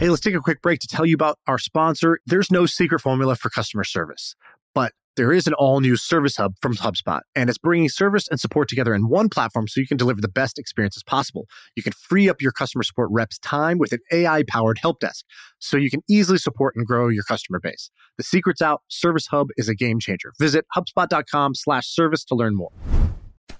Hey, let's take a quick break to tell you about our sponsor. There's no secret formula for customer service, but there is an all new service hub from HubSpot, and it's bringing service and support together in one platform so you can deliver the best experiences possible. You can free up your customer support reps' time with an AI powered help desk so you can easily support and grow your customer base. The secret's out. Service Hub is a game changer. Visit HubSpot.com slash service to learn more.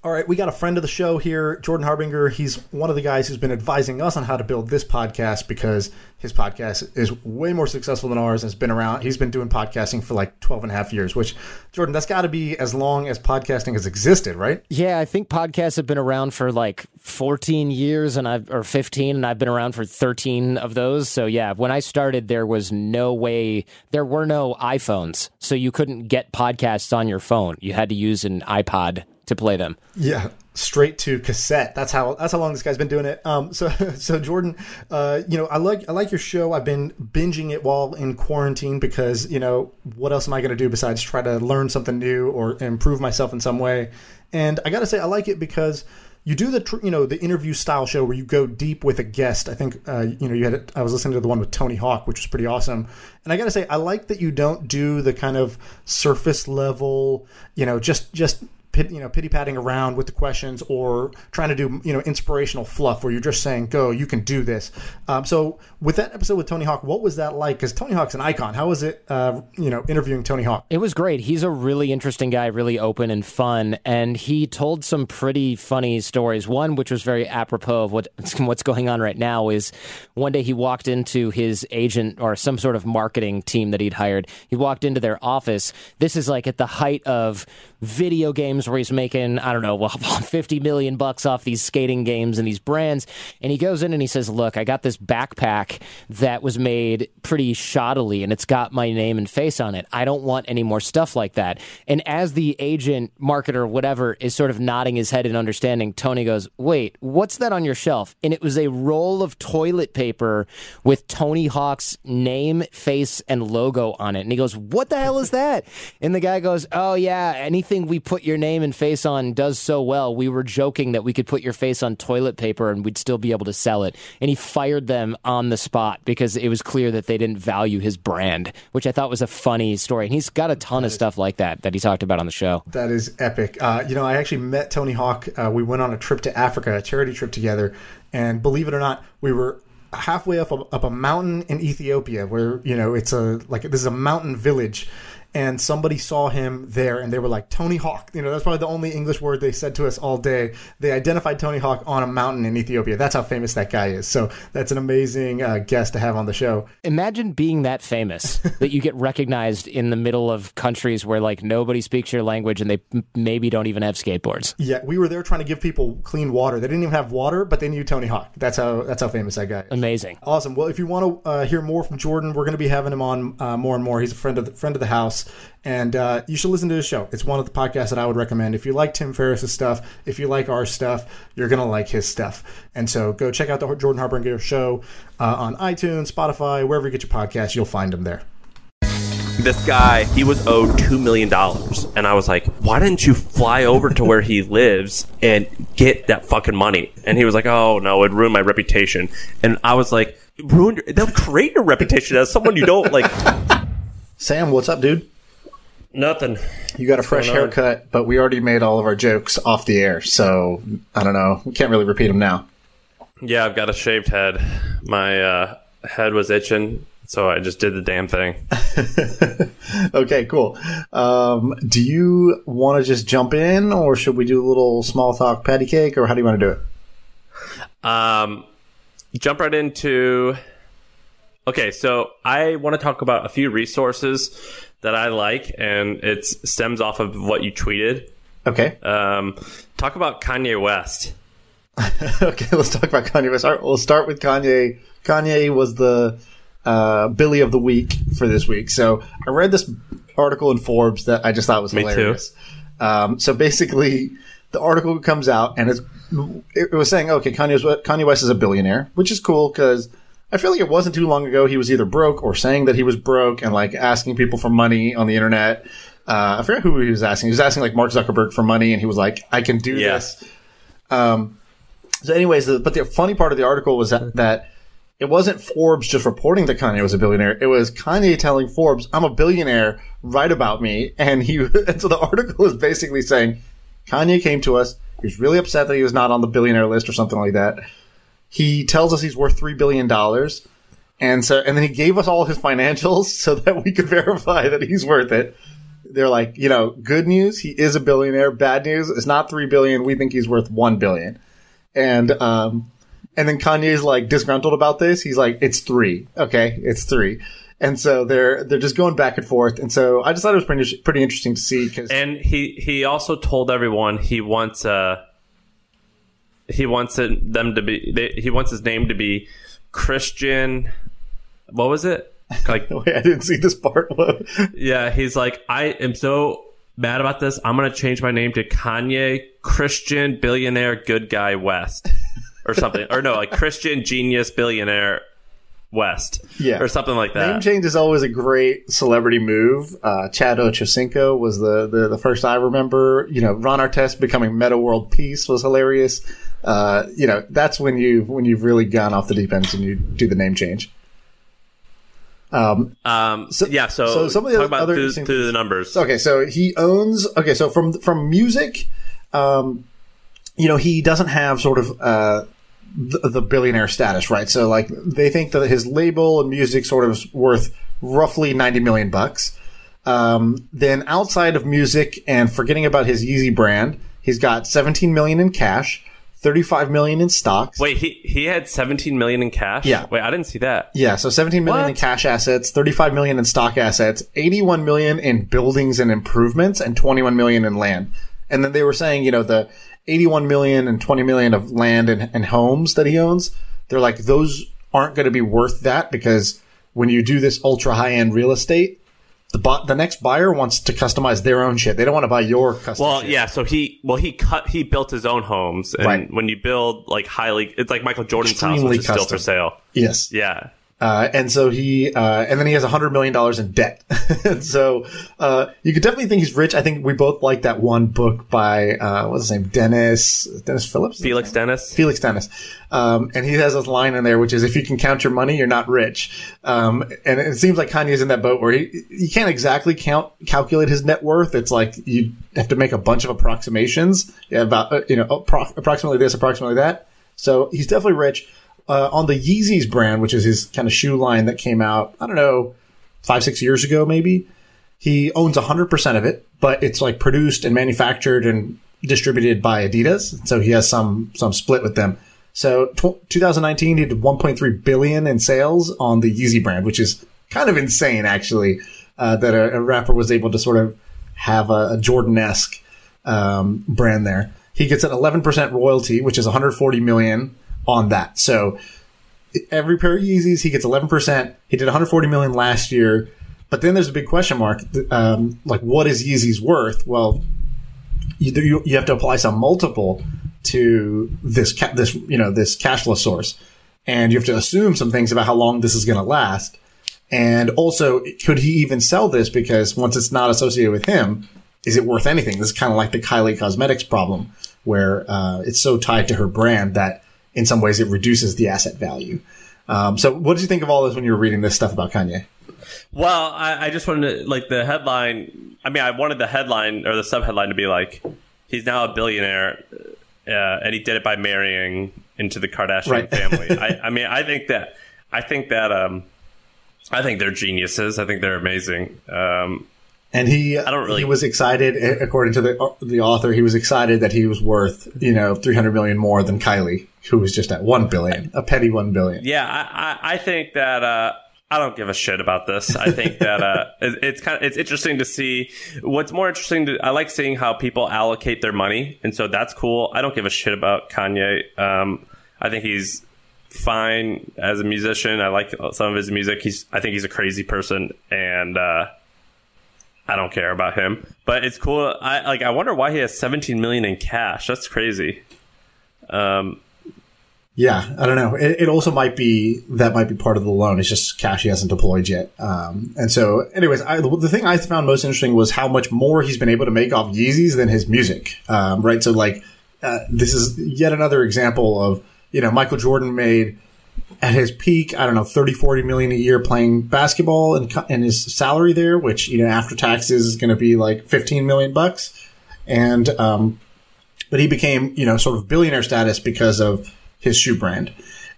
All right, we got a friend of the show here, Jordan Harbinger. He's one of the guys who's been advising us on how to build this podcast because his podcast is way more successful than ours and has been around. He's been doing podcasting for like 12 and a half years, which, Jordan, that's got to be as long as podcasting has existed, right? Yeah, I think podcasts have been around for like 14 years and I've or 15 and I've been around for 13 of those. So yeah, when I started there was no way there were no iPhones. So you couldn't get podcasts on your phone. You had to use an iPod to play them. Yeah, straight to cassette. That's how that's how long this guy's been doing it. Um, so so Jordan, uh, you know, I like I like your show. I've been binging it while in quarantine because you know what else am I going to do besides try to learn something new or improve myself in some way? And I got to say, I like it because you do the you know the interview style show where you go deep with a guest. I think uh, you know you had I was listening to the one with Tony Hawk, which was pretty awesome. And I got to say, I like that you don't do the kind of surface level, you know, just just pit, you know pity patting around with the questions or trying to do you know inspirational fluff where you're just saying go you can do this um, so with that episode with tony hawk what was that like because tony hawk's an icon how was it uh, you know interviewing tony hawk It was great. He's a really interesting guy, really open and fun, and he told some pretty funny stories. One, which was very apropos of what what's going on right now, is one day he walked into his agent or some sort of marketing team that he'd hired. He walked into their office. This is like at the height of video games where he's making I don't know, well, fifty million bucks off these skating games and these brands. And he goes in and he says, "Look, I got this backpack that was made pretty shoddily, and it's got my name and face on it. I don't want any more stuff like that." And as the agent, marketer, whatever, is sort of nodding his head and understanding, Tony goes, "Wait, what's that on your shelf?" And it was a roll of toilet paper with Tony Hawk's name, face, and logo on it. And he goes, "What the hell is that?" And the guy goes, "Oh yeah, anything we put your name and face on does so well. We were joking that we could put your face on toilet paper and we'd still be able to sell it." And he fired them on the spot because it was clear that they didn't value his brand, which I thought was a funny story. And he's got a ton of stuff like that that he talked about on the show. That is epic. Uh, you know, I actually met Tony Hawk. Uh, we went on a trip to Africa, a charity trip together, and believe it or not, we were halfway up a, up a mountain in Ethiopia, where you know it's a like this is a mountain village. And somebody saw him there, and they were like Tony Hawk. You know, that's probably the only English word they said to us all day. They identified Tony Hawk on a mountain in Ethiopia. That's how famous that guy is. So that's an amazing uh, guest to have on the show. Imagine being that famous that you get recognized in the middle of countries where like nobody speaks your language and they m- maybe don't even have skateboards. Yeah, we were there trying to give people clean water. They didn't even have water, but they knew Tony Hawk. That's how that's how famous that guy is. Amazing. Awesome. Well, if you want to uh, hear more from Jordan, we're going to be having him on uh, more and more. He's a friend of the, friend of the house, and uh, you should listen to his show. It's one of the podcasts that I would recommend. If you like Tim Ferriss's stuff, if you like our stuff, you're going to like his stuff. And so go check out the Jordan Harbinger show uh, on iTunes, Spotify, wherever you get your podcasts. You'll find him there. this guy he was owed two million dollars and i was like why didn't you fly over to where he lives and get that fucking money and he was like oh no it ruined my reputation and i was like ruin your, they'll create your reputation as someone you don't like Sam, what's up, dude? Nothing You got a fresh going on? haircut, but we already made all of our jokes off the air, so I don't know. We can't really repeat them now. yeah i've got a shaved head my uh, head was itching so i just did the damn thing okay, cool. Um, do you want to just jump in, or should we do a little small talk patty cake, or how do you want to do it? Um, jump right into. Okay, so I want to talk about a few resources that I like, and it stems off of what you tweeted. Okay. Um, talk about Kanye West. okay, let's talk about Kanye West. Right, we'll start with Kanye. Kanye was the uh, Billy of the week for this week. So I read this article in Forbes that I just thought was Me too. hilarious. Um, so basically, the article comes out and it's it was saying, okay, Kanye's, Kanye West is a billionaire, which is cool because I feel like it wasn't too long ago he was either broke or saying that he was broke and like asking people for money on the internet. Uh, I forget who he was asking. He was asking like Mark Zuckerberg for money, and he was like, "I can do Yeah. this." Um, so, anyways, the, but the funny part of the article was that, that it wasn't Forbes just reporting that Kanye was a billionaire. It was Kanye telling Forbes, "I'm a billionaire. Write about me." And he, and so the article is basically saying, Kanye came to us. He was really upset that he was not on the billionaire list or something like that. He tells us he's worth three billion dollars, and so and then he gave us all his financials so that we could verify that he's worth it. They're like, you know, good news, he is a billionaire. Bad news, it's not three billion. We think he's worth one billion. And um, and then Kanye's like disgruntled about this. He's like, it's three. Okay, it's three. And so they're they're just going back and forth. And so I just thought it was pretty pretty interesting to see. Cause And he he also told everyone he wants uh he wants it, them to be they, he wants his name to be Christian. What was it? Like wait, I didn't see this part. yeah, he's like I am so mad about this. I'm gonna change my name to Kanye Christian Billionaire Good Guy West or something. or no, like Christian Genius Billionaire West. Yeah. Or something like that. Name change is always a great celebrity move. Uh, Chad Ochocinco was the, the, the first I remember. You know, Ron Artest becoming Metta World Peace was hilarious. Uh, you know, that's when you when you've really gone off the deep end and you do the name change. Um, Um, So- yeah, so, so some of the talk about other through, through the numbers. Okay, so he owns. Okay, so from from music, um, you know, he doesn't have sort of uh, the, the billionaire status, right? So like they think that his label and music sort of is worth roughly ninety million bucks. Um, then outside of music and forgetting about his Yeezy brand, he's got seventeen million in cash, thirty-five million in stocks. Wait, he he had 17 million in cash? Yeah. Wait, I didn't see that. Yeah, so 17 million in cash assets, 35 million in stock assets, 81 million in buildings and improvements, and 21 million in land. And then they were saying, you know, the 81 million and 20 million of land and, and homes that he owns, they're like, those aren't going to be worth that because when you do this ultra high end real estate, the bu- the next buyer wants to customize their own shit. They don't want to buy your custom Well, shit. yeah. So he, well, he cut, he built his own homes, and Right. when you build like highly, it's like Michael Jordan's house, which is still for sale. Yes. Yeah. Uh, and so he, uh, and then he has a hundred million dollars in debt. and so, uh, you could definitely think he's rich. I think we both like that one book by, uh, what's his name? Dennis, Dennis Phillips? Felix Dennis. Felix Dennis. Um, and he has this line in there, which is, if you can count your money, you're not rich. Um, and it seems like Kanye's in that boat where he, you can't exactly count, calculate his net worth. It's like you have to make a bunch of approximations about, uh, you know, appro- approximately this, approximately that. So he's definitely rich. Uh, on the Yeezys brand, which is his kind of shoe line that came out, I don't know, five, six years ago, maybe. He owns 100% of it, but it's like produced and manufactured and distributed by Adidas. So he has some, some split with them. So tw- 2019, he did 1.3 billion in sales on the Yeezy brand, which is kind of insane, actually, uh, that a, a rapper was able to sort of have a, a Jordan-esque, um, brand there. He gets an 11% royalty, which is 140 million on that. So every pair of Yeezys, he gets 11%. He did 140 million last year. But then there's a big question mark. Um, like, what is Yeezy's worth? Well, you, you, have to apply some multiple to this, ca- this, you know, this cash flow source. And you have to assume some things about how long this is going to last. And also, could he even sell this? Because once it's not associated with him, is it worth anything? This is kind of like the Kylie Cosmetics problem, where uh, it's so tied to her brand that in some ways it reduces the asset value. Um, so, what did you think of all this when you were reading this stuff about Kanye? Well, I, I just wanted to, like the headline. I mean, I wanted the headline or the subheadline to be like, he's now a billionaire, uh, and he did it by marrying into the Kardashian Right. family. I, I mean, I think that, I think that, um, I think they're geniuses. I think they're amazing. Um, And he, I don't really- he was excited, according to the the author, he was excited that he was worth you know three hundred million more than Kylie, who was just at one billion, a petty one billion. yeah, I, I, I think that, uh, I don't give a shit about this. I think that uh, it, it's kind of it's interesting to see. What's more interesting to I like seeing how people allocate their money, and so that's cool. I don't give a shit about Kanye. Um, I think he's fine as a musician. I like some of his music. He's I think he's a crazy person, and uh, I don't care about him. But it's cool. I like. I wonder why he has 17 million in cash. That's crazy. Um, Yeah, I don't know. It, it also might be that might be part of the loan. It's just cash he hasn't deployed yet. Um, and so, anyways, I, the thing I found most interesting was how much more he's been able to make off Yeezys than his music. Um, right. So, like, uh, this is yet another example of you know Michael Jordan made at his peak, I don't know, 30, 40 million a year playing basketball and, and his salary there, which, you know, after taxes is going to be like 15 million bucks. And, um, but he became, you know, sort of billionaire status because of his shoe brand.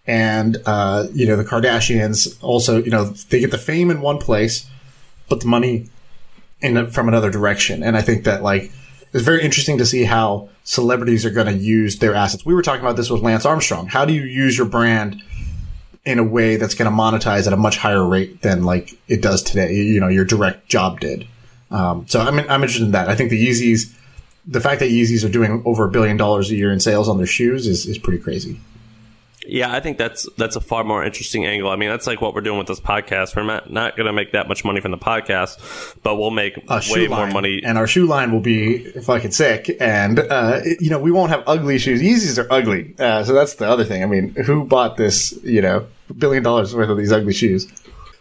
And, uh, you know, the Kardashians also, you know, they get the fame in one place, but the money in from another direction. And I think that like, it's very interesting to see how celebrities are going to use their assets. We were talking about this with Lance Armstrong. How do you use your brand in a way that's going to monetize at a much higher rate than like it does today. You know, your direct job did. Um, so I'm I'm interested in that. I think the Yeezys, the fact that Yeezys are doing over a billion dollars a year in sales on their shoes is is pretty crazy. Yeah, I think that's that's a far more interesting angle. I mean, that's like what we're doing with this podcast. We're not not going to make that much money from the podcast, but we'll make way more money. And our shoe line will be fucking sick. And uh, you know, we won't have ugly shoes. Yeezys are ugly, uh, so that's the other thing. I mean, who bought this? You know, billion dollars worth of these ugly shoes?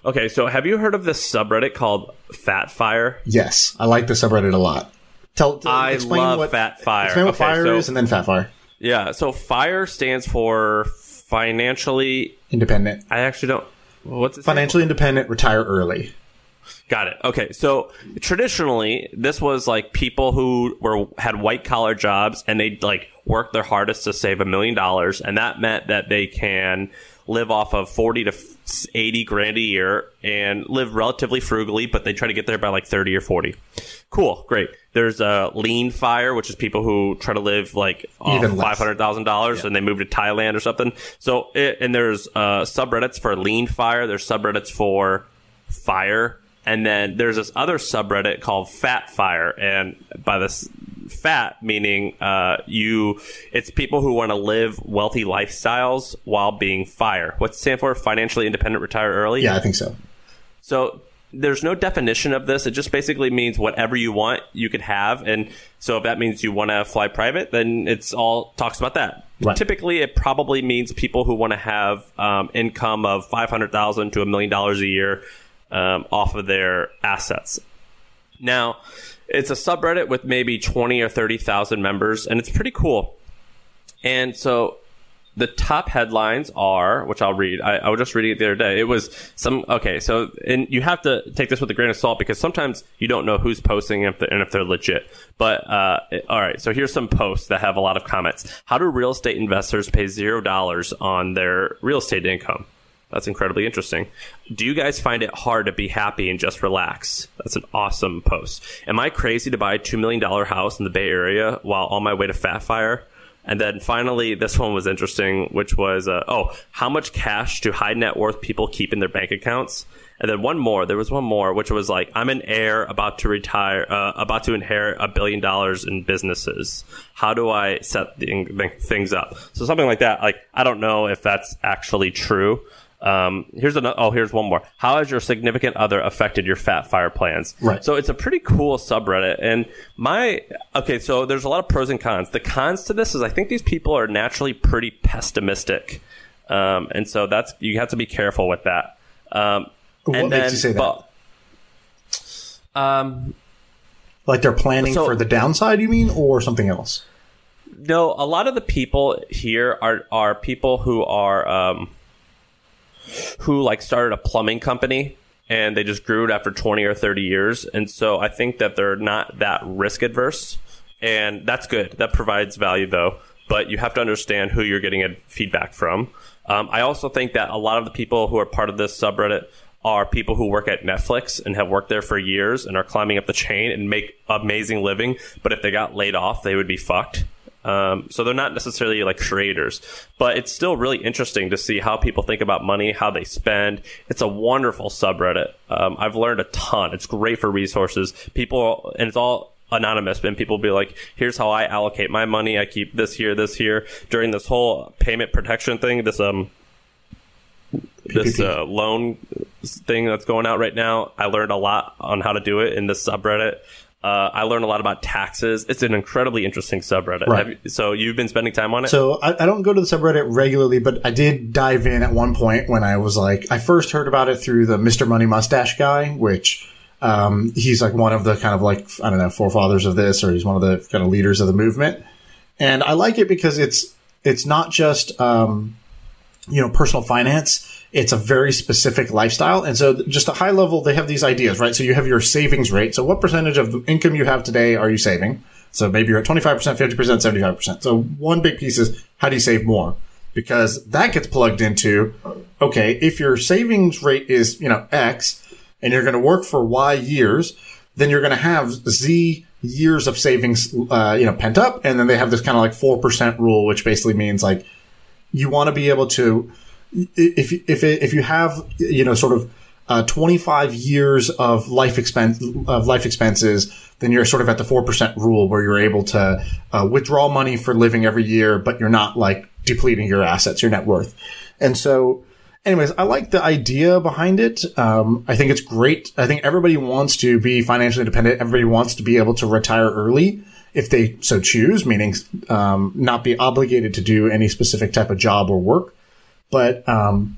Okay, so have you heard of this subreddit called Fat Fire? Yes, I like the subreddit a lot. Tell, tell I love what, Fat Fire. Explain what okay, fire so, is, and then Fat Fire. Yeah, so fire stands for financially independent. I actually don't. What's it financially independent? Retire early. Got it. Okay, so traditionally, this was like people who were had white collar jobs and they like worked their hardest to save a million dollars, and that meant that they can live off of 40 to 80 grand a year and live relatively frugally, but they try to get there by like 30 or 40. Cool. Great. There's a lean fire, which is people who try to live like $500,000 yeah. and they move to Thailand or something. So, it, and there's uh, subreddits for lean fire. There's subreddits for fire. And then there's this other subreddit called Fat Fire. And by this fat meaning uh, you it's people who want to live wealthy lifestyles while being fire what's stand for financially independent retire early yeah i think so so there's no definition of this it just basically means whatever you want you could have and so if that means you want to fly private then it's all talks about that right. typically it probably means people who want to have um, income of 500000 to a million dollars a year um, off of their assets now it's a subreddit with maybe 20 or 30,000 members, and it's pretty cool. And so the top headlines are, which I'll read. I, I, was just reading it the other day. It was some okay. So, and you have to take this with a grain of salt because sometimes you don't know who's posting and if they're, and if they're legit. But uh, all right, so here's some posts that have a lot of comments. How do real estate investors pay zero dollars on their real estate income? That's incredibly interesting. Do you guys find it hard to be happy and just relax? That's an awesome post. Am I crazy to buy a $2 million house in the Bay Area while on my way to Fat Fire? And then finally, this one was interesting, which was, uh, oh, how much cash do high net worth people keep in their bank accounts? And then one more, there was one more, which was like, I'm an heir about to retire, uh, about to inherit a billion dollars in businesses. How do I set the, things up? So something like that. Like, I don't know if that's actually true. Um, here's another. Oh, here's one more. How has your significant other affected your fat fire plans? Right. So it's a pretty cool subreddit. And my okay, so there's a lot of pros and cons. The cons to this is I think these people are naturally pretty pessimistic, um, and so that's you have to be careful with that. Um, what makes then, you say that? um, like they're planning so, for the downside, you mean, or something else? No, a lot of the people here are are people who are um, who like started a plumbing company and they just grew it after 20 or 30 years. And so I think that they're not that risk adverse. And that's good. That provides value though. But you have to understand who you're getting feedback from. Um, I also think that a lot of the people who are part of this subreddit are people who work at Netflix and have worked there for years and are climbing up the chain and make amazing living. But if they got laid off, they would be fucked. Um, so they're not necessarily like creators, but it's still really interesting to see how people think about money, how they spend. It's a wonderful subreddit. Um, I've learned a ton. It's great for resources. People, and it's all anonymous, and people will be like, here's how I allocate my money. I keep this here, this here. During this whole payment protection thing, this, um, this uh, loan thing that's going out right now, I learned a lot on how to do it in this subreddit. Uh, I learned a lot about taxes. It's an incredibly interesting subreddit. Right. You, so you've been spending time on it? So I, I, don't go to the subreddit regularly, but I did dive in at one point when I was like, I first heard about it through the Mr. Money Mustache guy, which um, he's like one of the kind of like, I don't know, forefathers of this, or he's one of the kind of leaders of the movement. And I like it because it's, it's not just, um, you know, personal finance. It's a very specific lifestyle. And so just a high level, they have these ideas, right? So you have your savings rate. So what percentage of the income you have today are you saving? So maybe you're at 25%, 50%, 75%. So one big piece is how do you save more? Because that gets plugged into, okay, if your savings rate is, you know, X and you're going to work for Y years, then you're going to have Z years of savings, uh, you know, pent up. And then they have this kind of like 4% rule, which basically means like you want to be able to, if, if, if you have, you know, sort of, uh, 25 years of life expense, of life expenses, then you're sort of at the 4% rule where you're able to, uh, withdraw money for living every year, but you're not like depleting your assets, your net worth. And so, anyways, I like the idea behind it. Um, I think it's great. I think everybody wants to be financially independent. Everybody wants to be able to retire early if they so choose, meaning um, not be obligated to do any specific type of job or work. But um,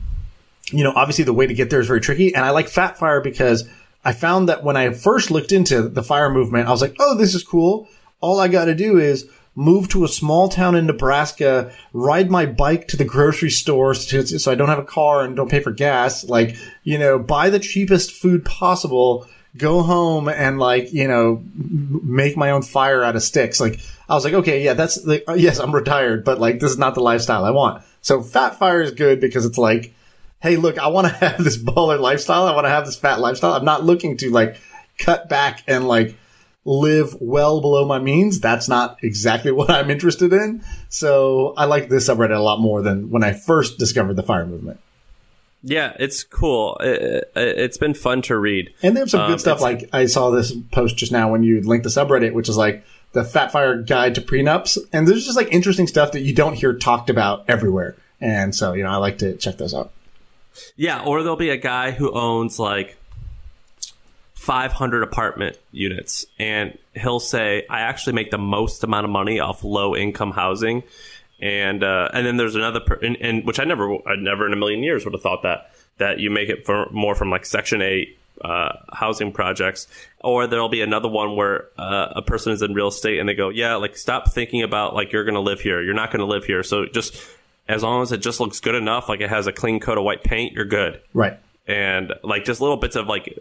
you know, obviously the way to get there is very tricky. And I like Fat Fire because I found that when I first looked into the fire movement, I was like, oh, this is cool. All I got to do is move to a small town in Nebraska, ride my bike to the grocery store so I don't have a car and don't pay for gas, like, you know, buy the cheapest food possible, go home and like, you know, make my own fire out of sticks. Like, I was like, okay, yeah, that's like, yes, I'm retired, but like, this is not the lifestyle I want. So Fat Fire is good because it's like, hey, look, I want to have this baller lifestyle. I want to have this fat lifestyle. I'm not looking to like cut back and like, live well below my means. That's not exactly what I'm interested in. So I like this subreddit a lot more than when I first discovered the fire movement. Yeah, it's cool. It, has been fun to read. And they have some good um, stuff. Like I saw this post just now when you linked the subreddit, which is like the Fat Fire Guide to Prenups. And there's just like interesting stuff that you don't hear talked about everywhere. And so, you know, I like to check those out. Yeah, or there'll be a guy who owns like 500 apartment units and he'll say i actually make the most amount of money off low income housing and uh, and then there's another per- and, and, which i never i never in a million years would have thought that that you make it for more from like section 8 uh, housing projects or there'll be another one where uh, a person is in real estate and they go yeah like stop thinking about like you're gonna live here you're not gonna live here so just as long as it just looks good enough like it has a clean coat of white paint you're good right and like just little bits of like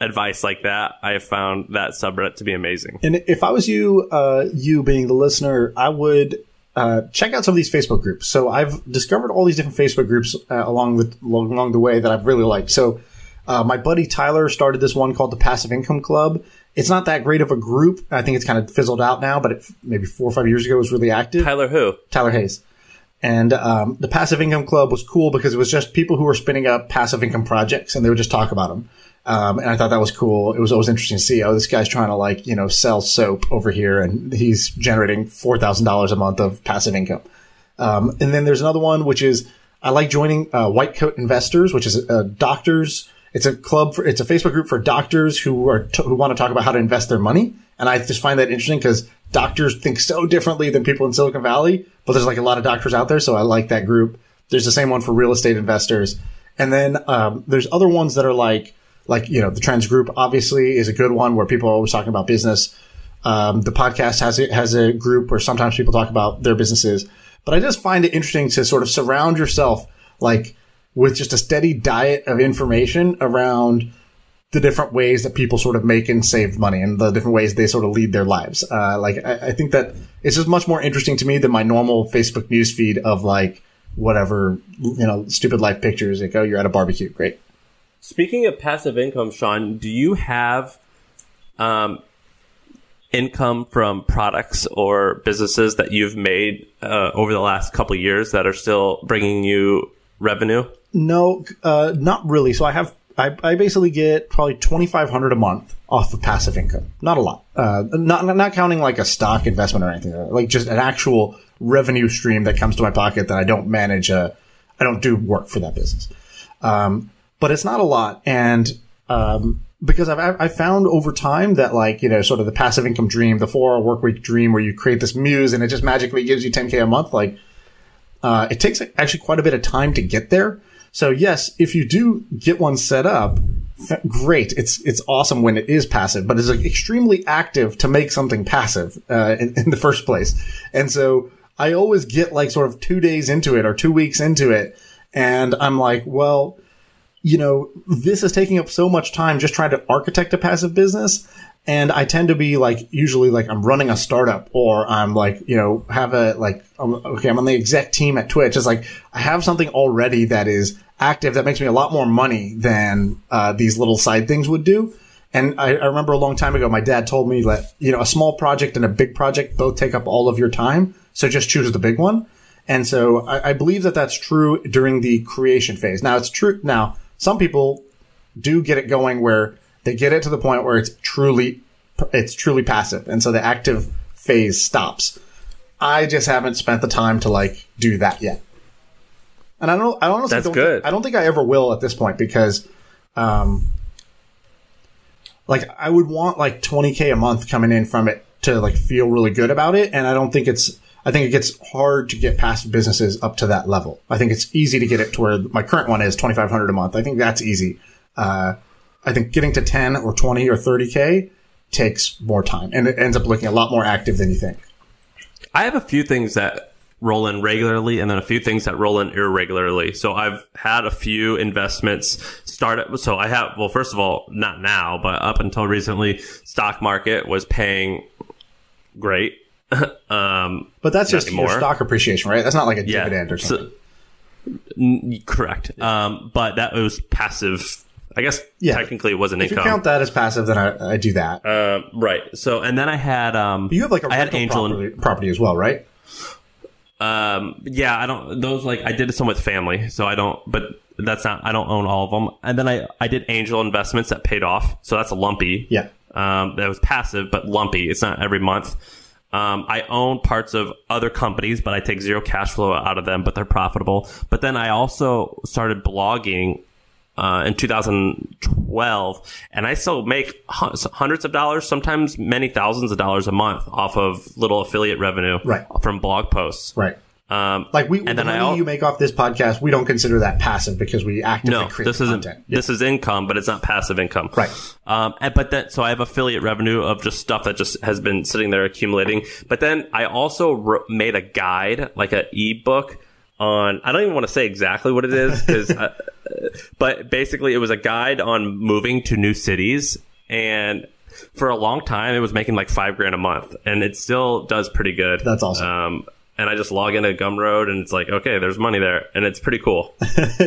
advice like that, I have found that subreddit to be amazing. And if I was you, uh, you being the listener, I would uh, check out some of these Facebook groups. So I've discovered all these different Facebook groups uh, along the along the way that I've really liked. So uh, my buddy Tyler started this one called the Passive Income Club. It's not that great of a group. I think it's kind of fizzled out now, but it, maybe four or five years ago it was really active. Tyler who? Tyler Hayes. And um, the Passive Income Club was cool because it was just people who were spinning up passive income projects, and they would just talk about them. Um, and I thought that was cool. It was always interesting to see, oh, this guy's trying to like, you know, sell soap over here and he's generating $4,000 a month of passive income. Um, and then there's another one, which is I like joining uh, White Coat Investors, which is uh, doctors. It's a club for, it's a Facebook group for doctors who are, t- who want to talk about how to invest their money. And I just find that interesting because doctors think so differently than people in Silicon Valley, but there's like a lot of doctors out there. So I like that group. There's the same one for real estate investors. And then, um, there's other ones that are like, like you know the trends group obviously is a good one where people are always talking about business um, the podcast has a, has a group where sometimes people talk about their businesses but i just find it interesting to sort of surround yourself like with just a steady diet of information around the different ways that people sort of make and save money and the different ways they sort of lead their lives. Uh, like I, I think that it's just much more interesting to me than my normal facebook news feed of like whatever you know stupid life pictures like oh you're at a barbecue. Great. Speaking of passive income, Shaan, do you have um, income from products or businesses that you've made uh, over the last couple years that are still bringing you revenue? No, uh, not really. So I have I, I basically get probably twenty five hundred a month off of passive income. Not a lot. Uh, not not counting like a stock investment or anything. Like just an actual revenue stream that comes to my pocket that I don't manage. Uh, I don't do work for that business. Um, but it's not a lot. And, um, because I've, I found over time that like, you know, sort of the passive income dream, the four hour work week dream where you create this muse and it just magically gives you 10K a month. Like, uh, it takes actually quite a bit of time to get there. So yes, if you do get one set up, great. It's, it's awesome when it is passive, but it's like extremely active to make something passive, uh, in, in the first place. And so I always get like sort of two days into it or two weeks into it And I'm like, well, you know, this is taking up so much time just trying to architect a passive business. And I tend to be like, usually like I'm running a startup or I'm like, you know, have a like, um, okay, I'm on the exec team at Twitch. It's like I have something already that is active that makes me a lot more money than uh, these little side things would do. And I, I remember a long time ago, my dad told me that, you know, a small project and a big project both take up all of your time. So just choose the big one. And so I, I believe that that's true during the creation phase. Now it's true. Now some people do get it going where they get it to the point where it's truly, it's truly passive. And so the active phase stops. I just haven't spent the time to like do that yet. And I don't, I honestly That's don't good. Think, I don't think I ever will at this point because, um, like I would want like 20k a month coming in from it to like feel really good about it. And I don't think it's, I think it gets hard to get passive businesses up to that level. I think it's easy to get it to where my current one is 2,500 a month. I think that's easy. Uh, I think getting to 10 or 20 or 30k takes more time and it ends up looking a lot more active than you think. I have a few things that roll in regularly and then a few things that roll in irregularly. So I've had a few investments start at, so I have, well, first of all, not now, but up until recently, stock market was paying great. um, But that's just your stock appreciation, right? That's not like a yeah. dividend or So- something. n- correct. Um, but that was passive. I guess Yeah. technically it wasn't income. if you count that as passive, then I, I do that. Um, right. So, and then I had, um, you have like a I had angel property, property as well, right? Um, yeah, I don't, those like, I did some with family, so I don't, but that's not, I don't own all of them. And then I, I did angel investments that paid off. So that's a lumpy. Yeah. Um, that was passive, but lumpy. It's not every month. Um, I own parts of other companies, but I take zero cash flow out of them, but they're profitable. But then I also started blogging uh, in 2012, and I still make hundreds of dollars, sometimes many thousands of dollars a month off of little affiliate revenue Right. from blog posts. Right. Um, Like we, And the then I money al- you make off this podcast, we don't consider that passive because we actively no, create this isn't. content. This is income, but it's not passive income. Right. Um, and, but then, so I have affiliate revenue of just stuff that just has been sitting there accumulating. But then I also wrote, made a guide, like an ebook on, I don't even want to say exactly what it is, because, but basically it was a guide on moving to new cities. And for a long time, it was making like five grand a month and it still does pretty good. That's awesome. Um, and I just log into Gumroad and it's like, okay, there's money there and it's pretty cool.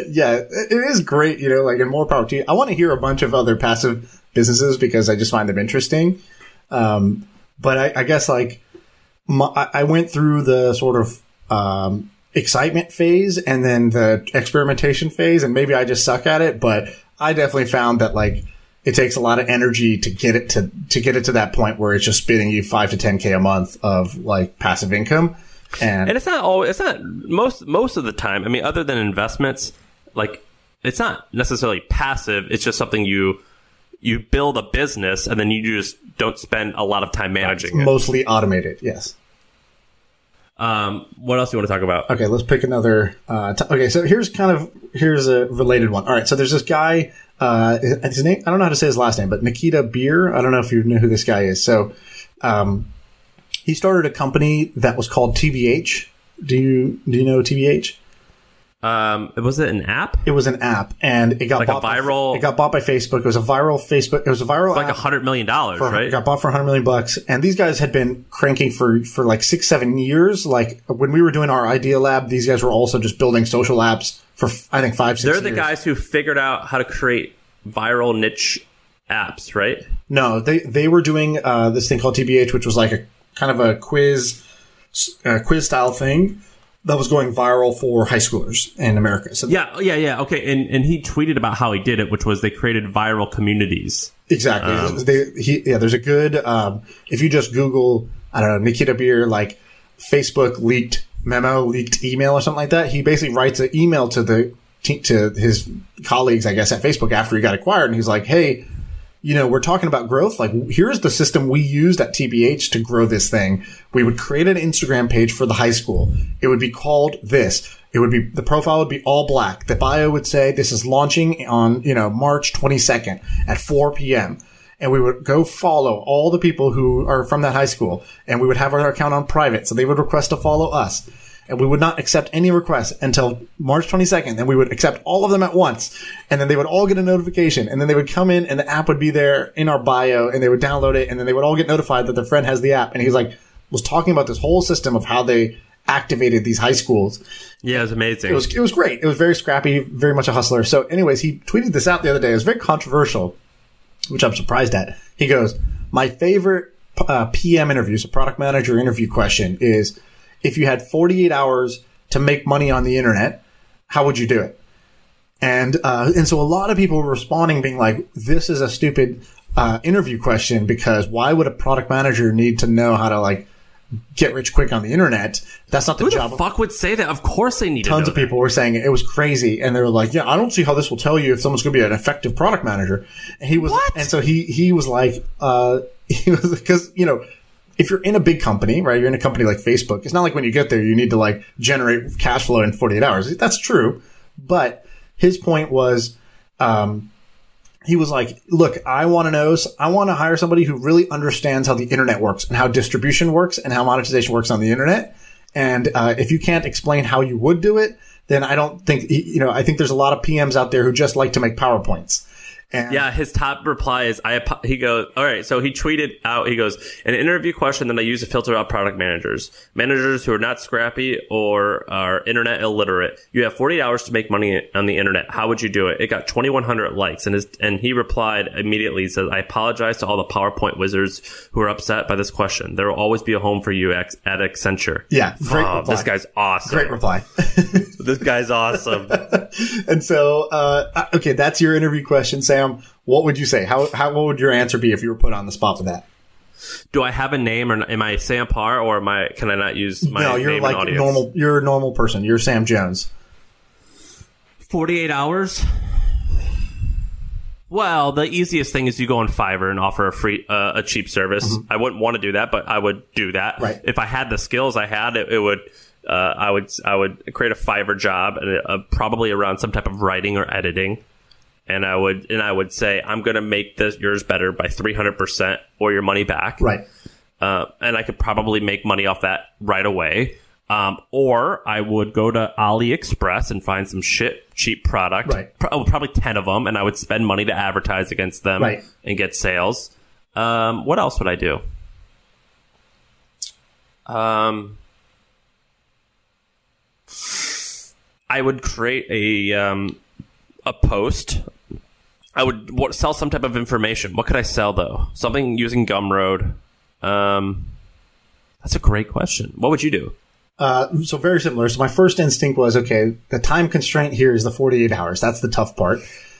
yeah, it is great, you know, like, and more power to you. I want to hear a bunch of other passive businesses because I just find them interesting. Um, but I, I guess like my, I I went through the sort of, um, excitement phase and then the experimentation phase and maybe I just suck at it, but I definitely found that like it takes a lot of energy to get it to, to get it to that point where it's just spitting you five to 10k a month of like passive income. And, And it's not always, it's not most, most of the time. I mean, other than investments, like it's not necessarily passive. It's just something you, you build a business and then you just don't spend a lot of time managing it. mostly automated. Yes. Um, what else do you want to talk about? Okay, let's pick another. Uh, t- okay, so here's kind of here's a related one. All right, so there's this guy. Uh, his name I don't know how to say his last name, but Nikita Bier. I don't know if you know who this guy is. So, um, he started a company that was called TBH. Do you do you know TBH? Um, was it an app? It was an app, and it got Like bought by- viral- it got bought by Facebook. It was a viral Facebook. It was a viral Like a hundred million dollars, for, right? It got bought for 100 million bucks. And these guys had been cranking for, for like six, seven years. Like when we were doing our idea lab, these guys were also just building social apps for, I think, five, 6 They're the years. guys who figured out how to create viral niche apps, right? No, they, they were doing, uh, this thing called TBH, which was like a kind of a quiz, uh, quiz style thing that was going viral for high schoolers in America. So Yeah, yeah, yeah. Okay, and and he tweeted about how he did it, which was they created viral communities. Exactly. Um, they, he, yeah, there's a good, um, if you just Google, I don't know, Nikita Bier, like Facebook leaked memo, leaked email or something like that, he basically writes an email to the, to his colleagues, I guess, at Facebook after he got acquired. And he's like, Hey, you know, we're talking about growth. Like, here's the system we used at TBH to grow this thing. We would create an Instagram page for the high school. It would be called this. It would be, the profile would be all black. The bio would say, this is launching on, you know, March 22nd at 4 p.m. And we would go follow all the people who are from that high school and we would have our account on private. So they would request to follow us. And we would not accept any requests until March 22nd. And we would accept all of them at once. And then they would all get a notification. And then they would come in and the app would be there in our bio and they would download it. And then they would all get notified that their friend has the app. And he's like, was talking about this whole system of how they activated these high schools. Yeah, it was amazing. It was, it was great. It was very scrappy, very much a hustler. So anyways, he tweeted this out the other day. It was very controversial, which I'm surprised at. He goes, my favorite uh, PM interview, so product manager interview question is, if you had 48 hours to make money on the internet, how would you do it? And uh, and so a lot of people were responding, being like, "This is a stupid uh, interview question because why would a product manager need to know how to like get rich quick on the internet? That's not the Who job." Who the fuck would say that? Of course they need to Tons know of people were saying it. It was crazy, and they were like, "Yeah, I don't see how this will tell you if someone's going to be an effective product manager." And he was, What? and so he he was like, uh, he was because you know, if you're in a big company, right? You're in a company like Facebook. It's not like when you get there, you need to like generate cash flow in 48 hours. That's true, but his point was, um, he was like, look, I want to know, I want to hire somebody who really understands how the internet works and how distribution works and how monetization works on the internet. And, uh, if you can't explain how you would do it, then I don't think, you know, I think there's a lot of PMs out there who just like to make PowerPoints. And Yeah, his top reply is I. He goes, all right. So he tweeted out. He goes, an interview question that I use to filter out product managers, managers who are not scrappy or are internet illiterate. You have 40 hours to make money on the internet. How would you do it? It got 2,100 likes, and his and he replied immediately. He says, I apologize to all the PowerPoint wizards who are upset by this question. There will always be a home for you at at Accenture. yeah, great Oh, reply. this guy's awesome. great reply. This guy's awesome. and so, uh, okay, that's your interview question, Sam. Sam, what would you say? How, how, what would your answer be if you were put on the spot for that? Do I have a name, or am I Sam Parr, or am I? Can I not use my no, you're name like audience? normal, you're a normal person. You're Sam Jones. 48 hours? Well, the easiest thing is you go on Fiverr and offer a free, uh, a cheap service. I wouldn't want to do that, but I would do that. Mm-hmm. Right. If I had the skills I had, it, it would, uh, I would, I would create a Fiverr job, and uh, probably around some type of writing or editing. And I would, and I would say, I'm going to make this yours better by 300% or your money back. Right. uh, and I could probably make money off that right away. Um, or I would go to AliExpress and find some shit cheap product, Right. Pro- oh, probably ten of them, and I would spend money to advertise against them Right. and get sales. Um, what else would I do? Um, I would create a um, a post. I would what, sell some type of information. What could I sell though? Something using Gumroad. Um, that's a great question. What would you do? Uh, so very similar. So my first instinct was, okay, the time constraint here is the 48 hours. That's the tough part.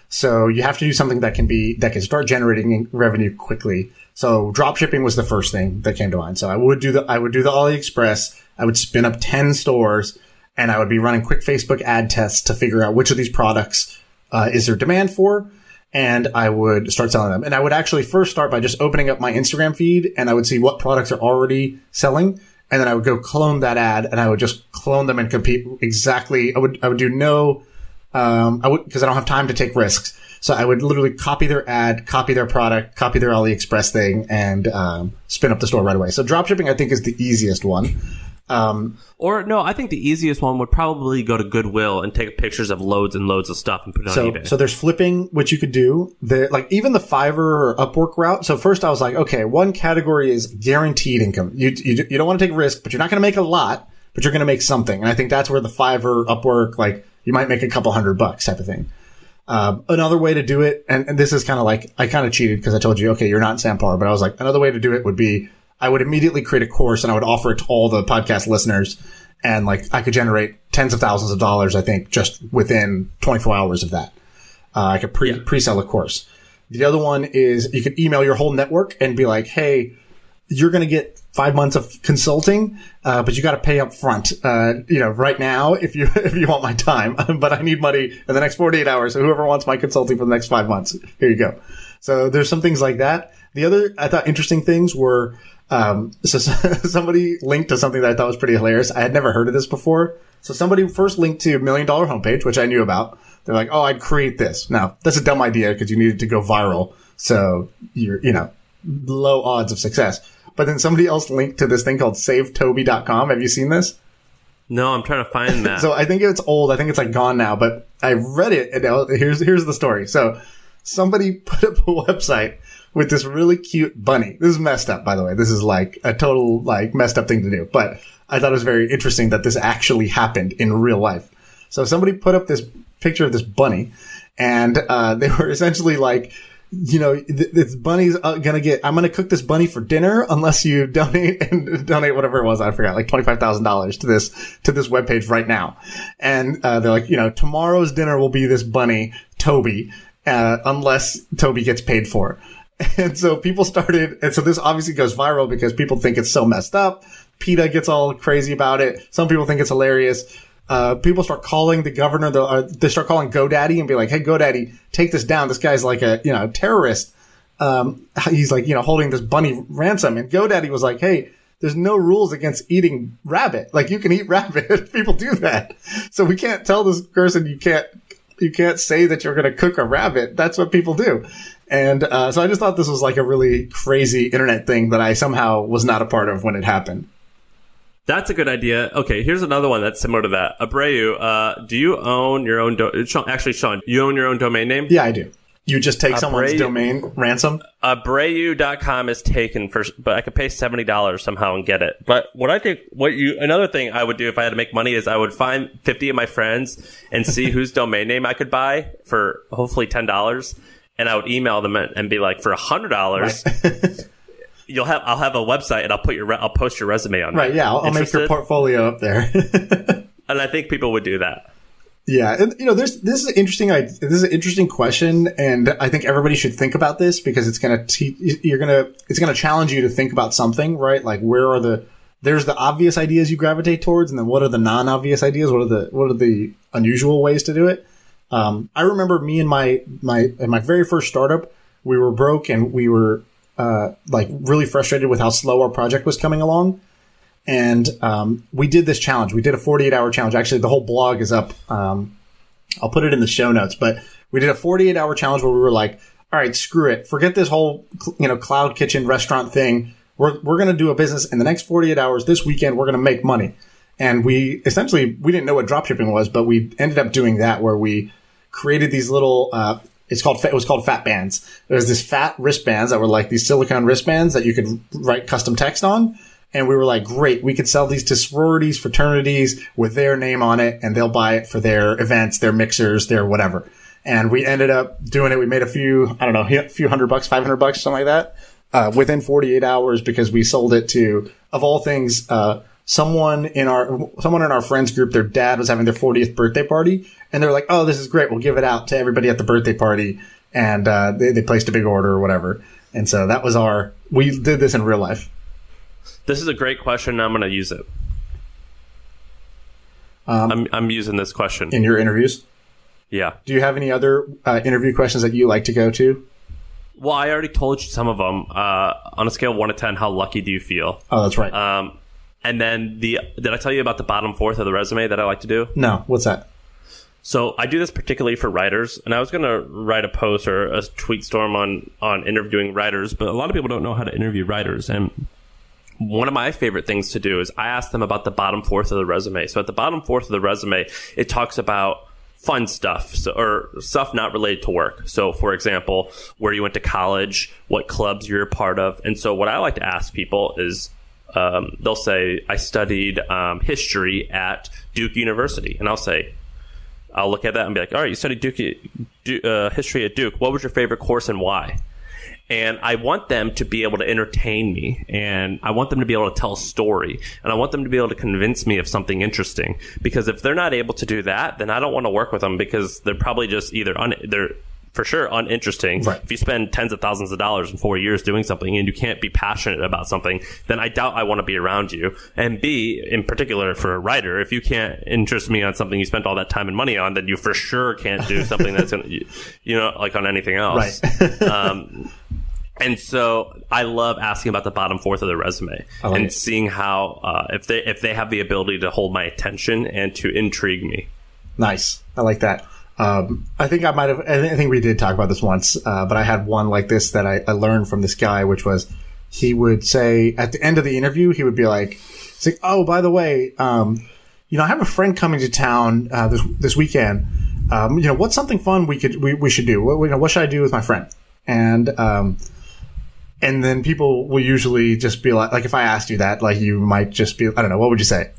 So you have to do something that can be, that can start generating revenue quickly. So drop shipping was the first thing that came to mind. So I would do the, I would do the AliExpress. I would spin up 10 stores and I would be running quick Facebook ad tests to figure out which of these products, uh, is there demand for? And I would start selling them. And I would actually first start by just opening up my Instagram feed and I would see what products are already selling and then I would go clone that ad and I would just clone them and compete exactly. I would, I would do no, um, I would, cause I don't have time to take risks. So I would literally copy their ad, copy their product, copy their AliExpress thing and, um, spin up the store right away. So dropshipping, I think is the easiest one. Um, Or no, I think the easiest one would probably go to Goodwill and take pictures of loads and loads of stuff and put it so, on eBay. so there's flipping, which you could do. There, like even the Fiverr or Upwork route. So first I was like, okay, one category is guaranteed income. You, you, you don't want to take risk, but you're not going to make a lot, but you're going to make something. And I think that's where the Fiverr, Upwork, like you might make a couple hundred bucks type of thing. Um, another way to do it, and, and this is kind of like, I kind of cheated because I told you, okay, you're not Sam Parr, but I was like, another way to do it would be, I would immediately create a course and I would offer it to all the podcast listeners. And like, I could generate tens of thousands of dollars, I think, just within 24 hours of that. Uh, I could pre, pre-sell a course. The other one is you could email your whole network and be like, Hey, you're going to get five months of consulting, uh, but you got to pay up front, uh, you know, right now if you, if you want my time, but I need money in the next 48 hours. So whoever wants my consulting for the next five months, here you go. So there's some things like that. The other, I thought interesting things were, um, so somebody linked to something that I thought was pretty hilarious. I had never heard of this before. So somebody first linked to a million dollar homepage, which I knew about. They're like, Oh, I'd create this. Now that's a dumb idea because you needed to go viral. So you're, you know, low odds of success. But then somebody else linked to this thing called savetoby.com. Have you seen this? No, I'm trying to find that. So I think it's old. I think it's like gone now, but I read it and now here's here's the story. So somebody put up a website with this really cute bunny. This is messed up, by the way. This is like a total like messed up thing to do, but I thought it was very interesting that this actually happened in real life. So somebody put up this picture of this bunny and uh, they were essentially like you know, th- this bunny's uh, gonna get, I'm gonna cook this bunny for dinner unless you donate and donate whatever it was. I forgot, like $25,000 to this, to this webpage right now. And, uh, they're like, you know, tomorrow's dinner will be this bunny, Toby, uh, unless Toby gets paid for it. And so people started, and so this obviously goes viral because people think it's so messed up. PETA gets all crazy about it. Some people think it's hilarious uh, people start calling the governor, the, uh, they start calling GoDaddy and be like, Hey, GoDaddy, take this down. This guy's like a, you know, terrorist. Um, he's like, you know, holding this bunny ransom. And GoDaddy was like, Hey, there's no rules against eating rabbit. Like you can eat rabbit. People do that. So we can't tell this person you can't, you can't say that you're going to cook a rabbit. That's what people do. And, uh, so I just thought this was like a really crazy internet thing that I somehow was not a part of when it happened. That's a good idea. Okay, here's another one that's similar to that. Abreu, uh, do you own your own? Do- actually, Shaan, you own your own domain name? Yeah, I do. You just take someone's domain ransom. Abreu.com is taken for, but I could pay seventy dollars somehow and get it. But what I think, what you, another thing I would do if I had to make money is I would find fifty of my friends and see whose domain name I could buy for hopefully ten dollars, and I would email them and, be like, for a hundred dollars. You'll have I'll have a website and I'll put your re- I'll post your resume on Right. there. Yeah. I'll, I'll make your portfolio up there. and I think people would do that. yeah. And, you know, there's, this is an interesting, I- this is an interesting question. And I think everybody should think about this because it's going to teach, you're to, it's to challenge you to think about something, right? Like where are the, there's the obvious ideas you gravitate towards. And then what are the non-obvious ideas? What are the, what are the unusual ways to do it? Um, I remember me and my, my, in my very first startup, we were broke and we were, uh, like really frustrated with how slow our project was coming along. And, um, we did this challenge. We did a 48 hour challenge. Actually, the whole blog is up. Um, I'll put it in the show notes, but we did a 48 hour challenge where we were like, all right, screw it. Forget this whole, you know, cloud kitchen restaurant thing. We're, we're going to do a business in the next 48 hours this weekend. We're going to make money. And we essentially, we didn't know what dropshipping was, but we ended up doing that where we created these little, uh, it's called, it was called fat bands. There was this fat wristbands that were like these silicone wristbands that you could write custom text on. And we were like, great, we could sell these to sororities, fraternities with their name on it and they'll buy it for their events, their mixers, their whatever. And we ended up doing it. We made a few, I don't know, a few hundred bucks, 500 bucks, something like that, uh, within 48 hours because we sold it to, of all things, uh, someone in our, someone in our friends group, their dad was having their 40th birthday party and they're like, oh, this is great. We'll give it out to everybody at the birthday party. And, uh, they, they placed a big order or whatever. And so that was our, we did this in real life. This is a great question. I'm going to use it. Um, I'm I'm using this question. in your interviews. Yeah. Do you have any other uh, interview questions that you like to go to? Well, I already told you some of them. Uh, on a scale of one to ten, how lucky do you feel? Oh, that's right. Um, and then the did I tell you about the bottom fourth of the resume that I like to do? no, what's that? So I do this particularly for writers, and I was going to write a post or a tweet storm on on interviewing writers, but a lot of people don't know how to interview writers, and one of my favorite things to do is I ask them about the bottom fourth of the resume. So at the bottom fourth of the resume, it talks about fun stuff so, or stuff not related to work. So for example, where you went to college, what clubs you're a part of. And so what I like to ask people is um, they'll say, I studied um, history at Duke University. And I'll say, I'll look at that and be like, all right, you studied Duke, Du- uh, history at Duke. What was your favorite course and why? And I want them to be able to entertain me and I want them to be able to tell a story and I want them to be able to convince me of something interesting. Because if they're not able to do that, then I don't want to work with them because they're probably just either un- they're for sure uninteresting. Right. If you spend tens of thousands of dollars in four years doing something and you can't be passionate about something, then I doubt I want to be around you. And B, in particular for a writer, if you can't interest me on something you spent all that time and money on, then you for sure can't do something that's going to, you know, like on anything else. Right. um, and so I love asking about the bottom fourth of the resume like and it. seeing how uh, if they if they have the ability to hold my attention and to intrigue me. Nice. I like that. Um, I think I might have, I think we did talk about this once, uh, but I had one like this that I, I learned from this guy, which was he would say at the end of the interview, he would be like, like, oh, by the way, um, you know, I have a friend coming to town uh, this this weekend. Um, you know, what's something fun we could we, we should do? What, you know, what should I do with my friend? And um, and then people will usually just be like, like if I asked you that, like you might just be, I don't know, what would you say?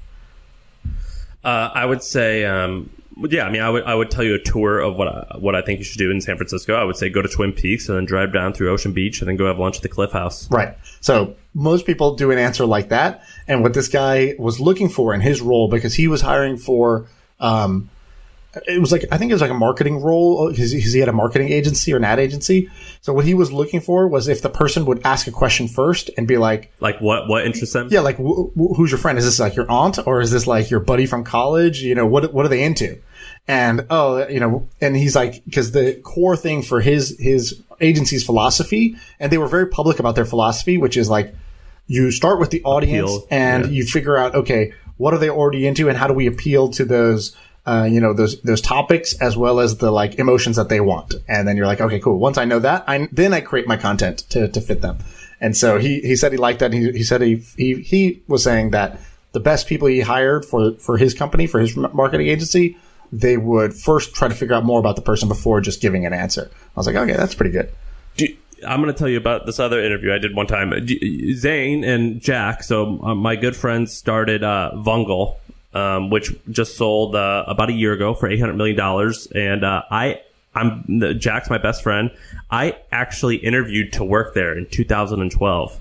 Uh, I would say, um, yeah, I mean, I would I would tell you a tour of what I, what I think you should do in San Francisco. I would say go to Twin Peaks and then drive down through Ocean Beach and then go have lunch at the Cliff House. Right. So most people do an answer like that. And what this guy was looking for in his role, because he was hiring for, um, it was like I think it was like a marketing role because he had a marketing agency or an ad agency. So what he was looking for was if the person would ask a question first and be like, like what what interests them? Yeah, like wh- wh- who's your friend? Is this like your aunt or is this like your buddy from college? You know, what what are they into? And oh, you know, and he's like because the core thing for his his agency's philosophy, and they were very public about their philosophy, which is like you start with the audience appeal. and yeah. you figure out okay, what are they already into, and how do we appeal to those uh, you know those those topics as well as the like emotions that they want and then you're like okay cool once i know that i then i create my content to, to fit them and so he he said he liked that he, he said he, he he was saying that the best people he hired for for his company for his marketing agency they would first try to figure out more about the person before just giving an answer i was like okay that's pretty good you, I'm going to tell you about this other interview I did one time. Zain and Jack, so uh, my good friends started uh, Vungle, um, which just sold uh, about a year ago for eight hundred million dollars. And uh, I, I'm Jack's my best friend. I actually interviewed to work there in 2012,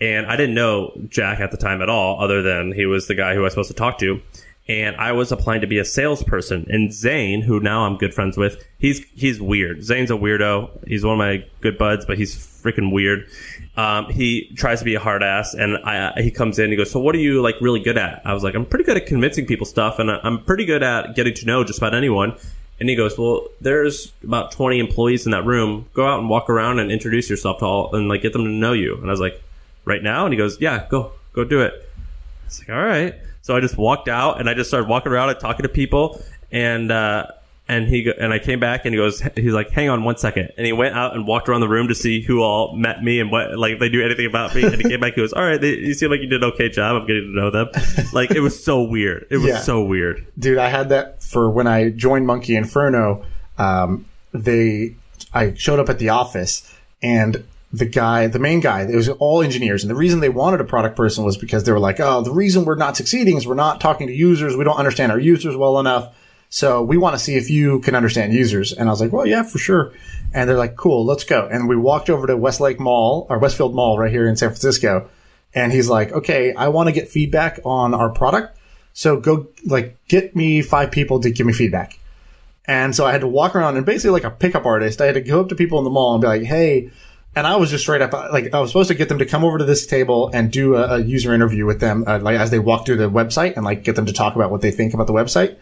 and I didn't know Jack at the time at all, other than he was the guy who I was supposed to talk to. And I was applying to be a salesperson. And Zain, who now I'm good friends with, he's he's weird. Zain's a weirdo. He's one of my good buds, but he's freaking weird. Um, he tries to be a hard ass, and I, he comes in. and He goes, "So what are you like really good at?" I was like, "I'm pretty good at convincing people stuff, and I'm pretty good at getting to know just about anyone." And he goes, "Well, there's about 20 employees in that room. Go out and walk around and introduce yourself to all, and like get them to know you." And I was like, "Right now?" And he goes, "Yeah, go, go do it." I was like, "All right." So I just walked out and I just started walking around and talking to people, and uh, and he and I came back and he goes, he's like, hang on one second, and he went out and walked around the room to see who all met me and what like if they knew anything about me. And he came back, he goes, all right, they, you seem like you did an okay job. I'm getting to know them. Like it was so weird. It was yeah. so weird, dude. I had that for when I joined Monkey Inferno. Um, they I showed up at the office and the guy, the main guy, it was all engineers. And the reason they wanted a product person was because they were like, oh, the reason we're not succeeding is we're not talking to users. We don't understand our users well enough. So we want to see if you can understand users. And I was like, well, yeah, for sure. And they're like, cool, let's go. And we walked over to Westlake Mall or Westfield Mall right here in San Francisco. And he's like, okay, I want to get feedback on our product. So go like get me five people to give me feedback. And so I had to walk around and basically like a pickup artist, I had to go up to people in the mall and be like, hey, and I was just straight up like I was supposed to get them to come over to this table and do a, a user interview with them, uh, like as they walk through the website and like get them to talk about what they think about the website.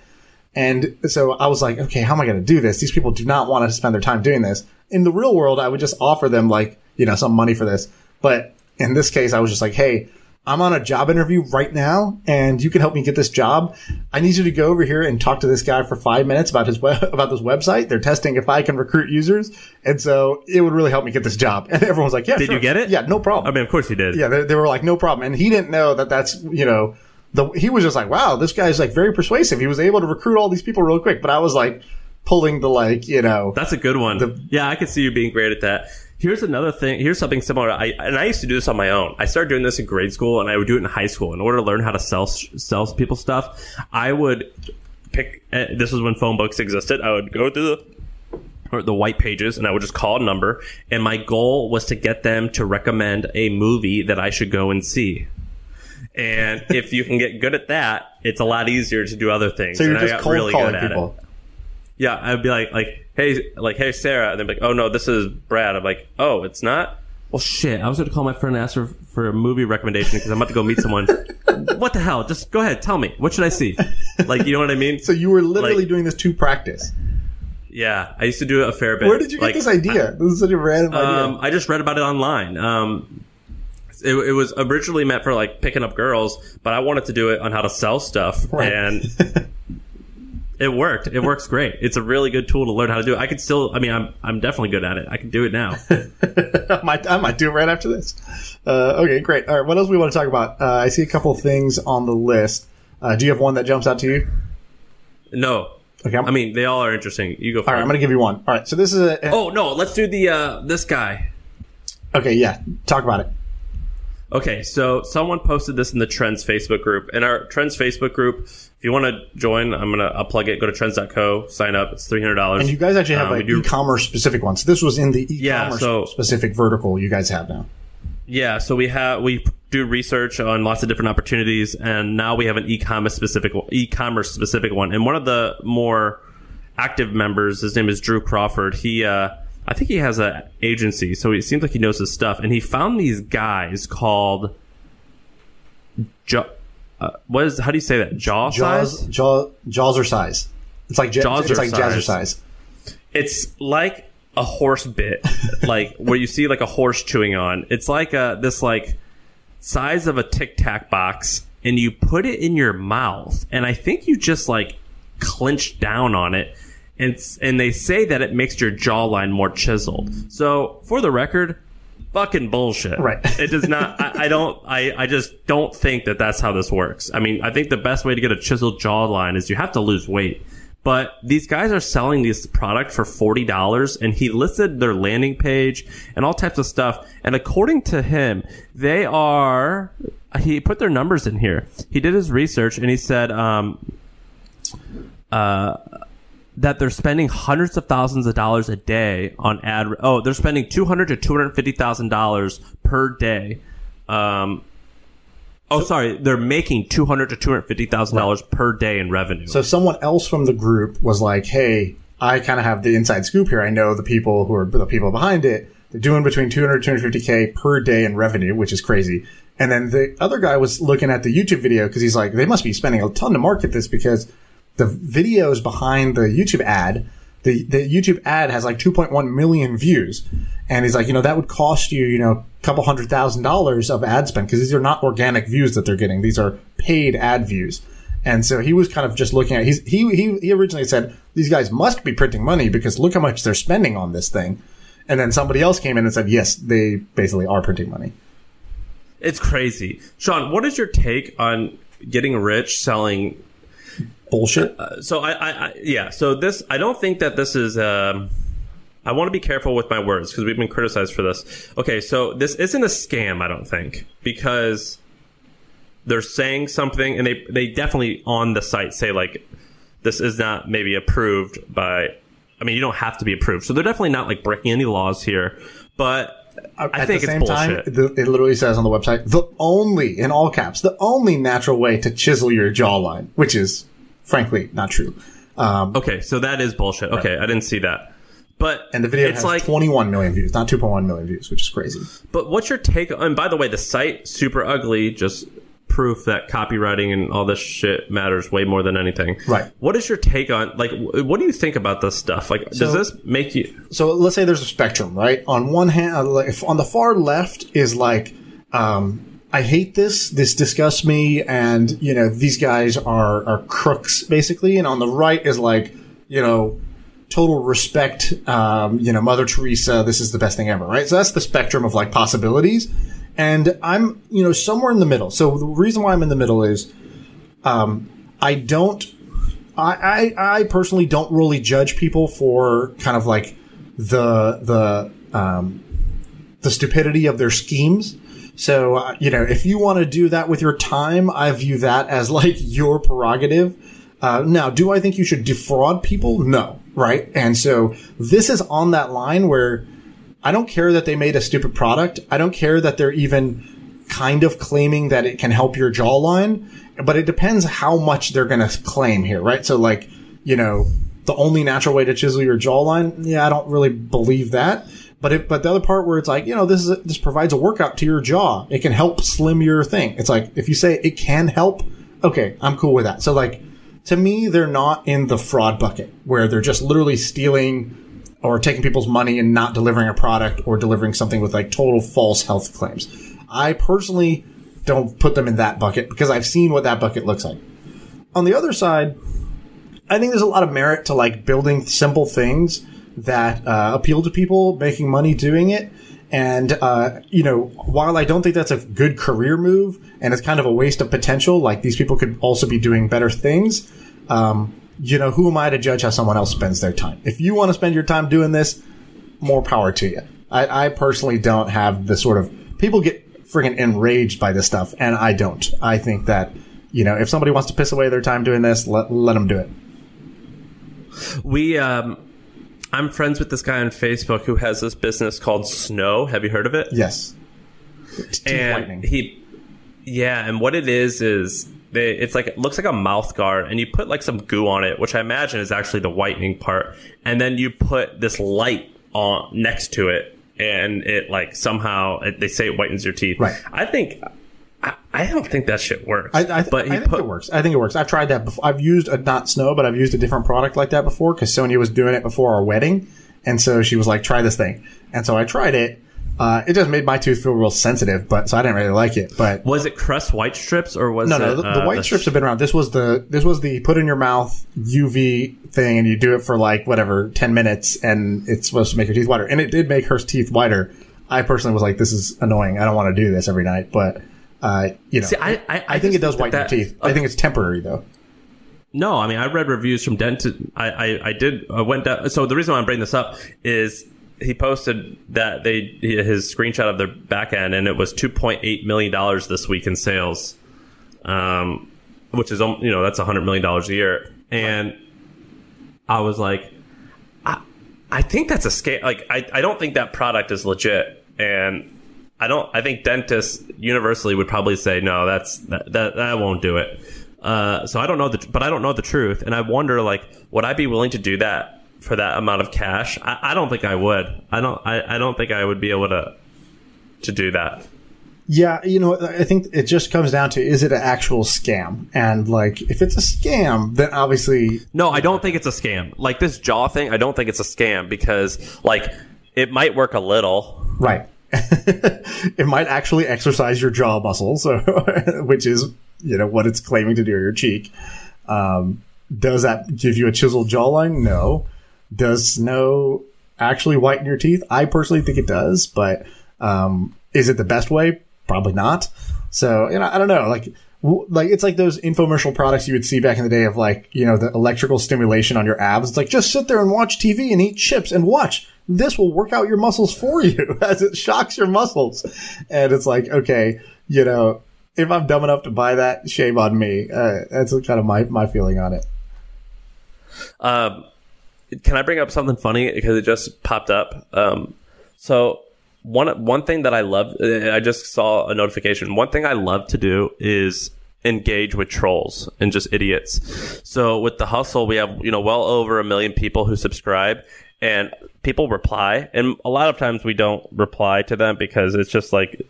And so I was like, okay, how am I going to do this? These people do not want to spend their time doing this. In the real world, I would just offer them like, you know, some money for this. But in this case, I was just like, hey, I'm on a job interview right now and you can help me get this job. I need you to go over here and talk to this guy for five minutes about his web, about this website. They're testing if I can recruit users. And so it would really help me get this job. And everyone was like, yeah, did sure. you get it? Yeah, no problem. I mean, of course you did. Yeah. They, they were like, no problem. And he didn't know that that's, you know, the, he was just like, wow, this guy's like very persuasive. He was able to recruit all these people real quick. But I was like pulling the like, you know, that's a good one. The, yeah, I could see you being great at that. Here's another thing. Here's something similar. I and I used to do this on my own. I started doing this in grade school, and I would do it in high school. In order to learn how to sell sell people stuff, I would pick. Uh, this was when phone books existed. I would go through the or the white pages and I would just call a number. And my goal was to get them to recommend a movie that I should go and see. And if you can get good at that, it's a lot easier to do other things. So you're and just cold really calling people. It. Yeah, I'd be like, like, hey, like, hey, Sarah, and they'd be like, oh no, this is Brad. I'm like, oh, it's not. Well, shit, I was going to call my friend and ask her for a movie recommendation because I'm about to go meet someone. what the hell? Just go ahead, tell me. What should I see? Like, you know what I mean? So you were literally like, doing this to practice. Yeah, I used to do it a fair bit. Where did you get this idea? I, this is such a random um, idea. I just read about it online. Um, it, it, was originally meant for like picking up girls, but I wanted to do it on how to sell stuff, right. and it worked. It works great. It's a really good tool to learn how to do it. I could still, I mean, I'm I'm definitely good at it. I can do it now. I might I might do it right after this. Uh, okay, great. All right, what else do we want to talk about? Uh, I see a couple things on the list. Uh, do you have one that jumps out to you? No. Okay, I'm, I mean, they all are interesting. You go all right, it. I'm going to give you one. All right, so this is a. oh no, let's do the uh, this guy. Okay, yeah, talk about it. Okay, so someone posted this in the Trends Facebook group. In our Trends Facebook group, if you want to join, I'm gonna I'll plug it. Go to trends.co, sign up. It's three hundred dollars. And you guys actually have Um, like do- e-commerce specific ones. This was in the e-commerce Yeah, so- specific vertical you guys have now. Yeah, so we have we do research on lots of different opportunities, and now we have an e-commerce specific e-commerce specific one. And one of the more active members, his name is Drew Crawford. He, uh, I think he has an agency, so it seems like he knows his stuff. And he found these guys called, jo- uh, what is how do you say that? Jaw Jaws, size? jaw, jaws are size. It's like Jaws it's like size. jazzercise. it's like a horse bit, like where you see like a horse chewing on. It's like a this like size of a Tic Tac box, and you put it in your mouth, and I think you just like clench down on it, and and they say that it makes your jawline more chiseled. So for the record. Fucking bullshit. Right. It does not. I, I don't. I, I just don't think that that's how this works. I mean, I think the best way to get a chiseled jawline is you have to lose weight. But these guys are selling this product for forty dollars, and he listed their landing page and all types of stuff. And according to him, they are. He put their numbers in here. He did his research, and he said, um, uh, that they're spending hundreds of thousands of dollars a day on ad. Oh, they're spending two hundred to two hundred fifty thousand dollars per day. Um, oh, sorry, they're making two hundred to two hundred fifty thousand dollars per day in revenue. So someone else from the group was like, "Hey, I kind of have the inside scoop here. I know the people who are the people behind it. They're doing between 200 250k per day in revenue, which is crazy." And then the other guy was looking at the YouTube video because he's like, "They must be spending a ton to market this because the videos behind the YouTube ad." The, the YouTube ad has like 2.1 million views. And he's like, you know, that would cost you, you know, a couple hundred thousand dollars of ad spend because these are not organic views that they're getting. These are paid ad views. And so he was kind of just looking at he's he he he originally said these guys must be printing money because look how much they're spending on this thing. And then somebody else came in and said, yes, they basically are printing money. it's crazy. Shaan, what is your take on getting rich selling Bullshit. so I, I, I yeah so this i don't think that this is um i want to be careful with my words because we've been criticized for this okay so this isn't a scam i don't think because they're saying something and they they definitely on the site say like this is not maybe approved by i mean you don't have to be approved so they're definitely not like breaking any laws here but I At think the it's same bullshit. time, the, it literally says on the website, the only, in all caps, the only natural way to chisel your jawline, which is frankly not true. Um, okay so that is bullshit okay i didn't see that but and the video it's has like 21 million views, not 2.1 million views, which is crazy. But what's your take? And by the way, the site super ugly. Just proof that copywriting and all this shit matters way more than anything. Right. What is your take on like? What do you think about this stuff? Like, does this make you? so let's say there's a spectrum, right? On one hand, like, if on the far left is like, um, I hate this. This disgusts me, and you know these guys are are crooks basically. And on the right is like, you know, total respect. Um, you know, Mother Teresa. This is the best thing ever, right? So that's the spectrum of like possibilities. And I'm, you know, somewhere in the middle. So the reason why I'm in the middle is, um, I don't I, I, I personally don't really judge people for kind of like the the um, the stupidity of their schemes. So uh, you know, if you want to do that with your time, I view that as like your prerogative. Uh, now, do I think you should defraud people? No, right? And so this is on that line where I don't care that they made a stupid product. I don't care that they're even kind of claiming that it can help your jawline, but it depends how much they're going to claim here, right? So like, you know, the only natural way to chisel your jawline, yeah, I don't really believe that. But it, but the other part where it's like, you know, this is a, this provides a workout to your jaw. It can help slim your thing. It's like if you say it can help, okay, I'm cool with that. So like to me, they're not in the fraud bucket where they're just literally stealing or taking people's money and not delivering a product or delivering something with like total false health claims. I personally don't put them in that bucket because I've seen what that bucket looks like. On the other side, I think there's a lot of merit to like building simple things that uh, appeal to people, making money doing it. And, uh, you know, while I don't think that's a good career move and it's kind of a waste of potential, like these people could also be doing better things. Um, you know, who am I to judge how someone else spends their time? If you want to spend your time doing this, more power to you. I, I personally don't have the sort of people get friggin' enraged by this stuff, and I don't. I think that you know, if somebody wants to piss away their time doing this, let let them do it. We, um, I'm friends with this guy on Facebook who has this business called Snow. Have you heard of it? Yes. Teeth and whitening. he, yeah, and what it is is they, it's like it looks like a mouth guard, and you put like some goo on it, which I imagine is actually the whitening part, and then you put this light on next to it, and it like somehow it, they say it whitens your teeth. Right. I think. I, I don't think that shit works. I, I, th- but I think put it works. I think it works. I've tried that before. I've used a not snow, but I've used a different product like that before because Sonia was doing it before our wedding, and so she was like, "Try this thing," and so I tried it. Uh, it just made my tooth feel real sensitive, but so I didn't really like it. But was it Crest white strips or was no, it no, the, the uh, white strips have been around. This was the this was the put in your mouth UV thing, and you do it for like whatever ten minutes, and it's supposed to make your teeth whiter, and it did make her teeth whiter. I personally was like, "This is annoying. I don't want to do this every night," but uh, you know, See, I, I, I think it does whiten that- your teeth. I think it's temporary though. No, I mean I read reviews from dentists. I, I, I did. I went down. So the reason why I'm bringing this up is he posted that they his screenshot of their back end, and it was 2.8 million dollars this week in sales, um, which is um, you know that's 100 million dollars a year. And I was like, I, I think that's a scam. Like I, I don't think that product is legit, and I don't. I think dentists universally would probably say no. That's that that, that won't do it. Uh, so I don't know the, but I don't know the truth, and I wonder like, would I be willing to do that for that amount of cash? I, I don't think I would. I don't. I, I don't think I would be able to to do that. Yeah, you know, I think it just comes down to is it an actual scam? And like, if it's a scam, then obviously, No, I don't think it's a scam. Like this jaw thing, I don't think it's a scam because like it might work a little. right. it might actually exercise your jaw muscles, which is, you know, what it's claiming to do your cheek. Um, does that give you a chiseled jawline? No. Does snow actually whiten your teeth? I personally think it does, but um, is it the best way? Probably not. So, you know, I don't know. Like, like it's like those infomercial products you would see back in the day of like, you know, the electrical stimulation on your abs. It's like just sit there and watch TV and eat chips and watch. This will work out your muscles for you as it shocks your muscles. And it's like, okay, you know, if I'm dumb enough to buy that, shame on me. Uh, that's kind of my, my feeling on it. Um, can I bring up something funny because it just popped up? Um, so one one thing that I love, uh, I just saw a notification. One thing I love to do is engage with trolls and just idiots. So with the hustle, we have you know well over a million people who subscribe, and people reply, and a lot of times we don't reply to them because it's just like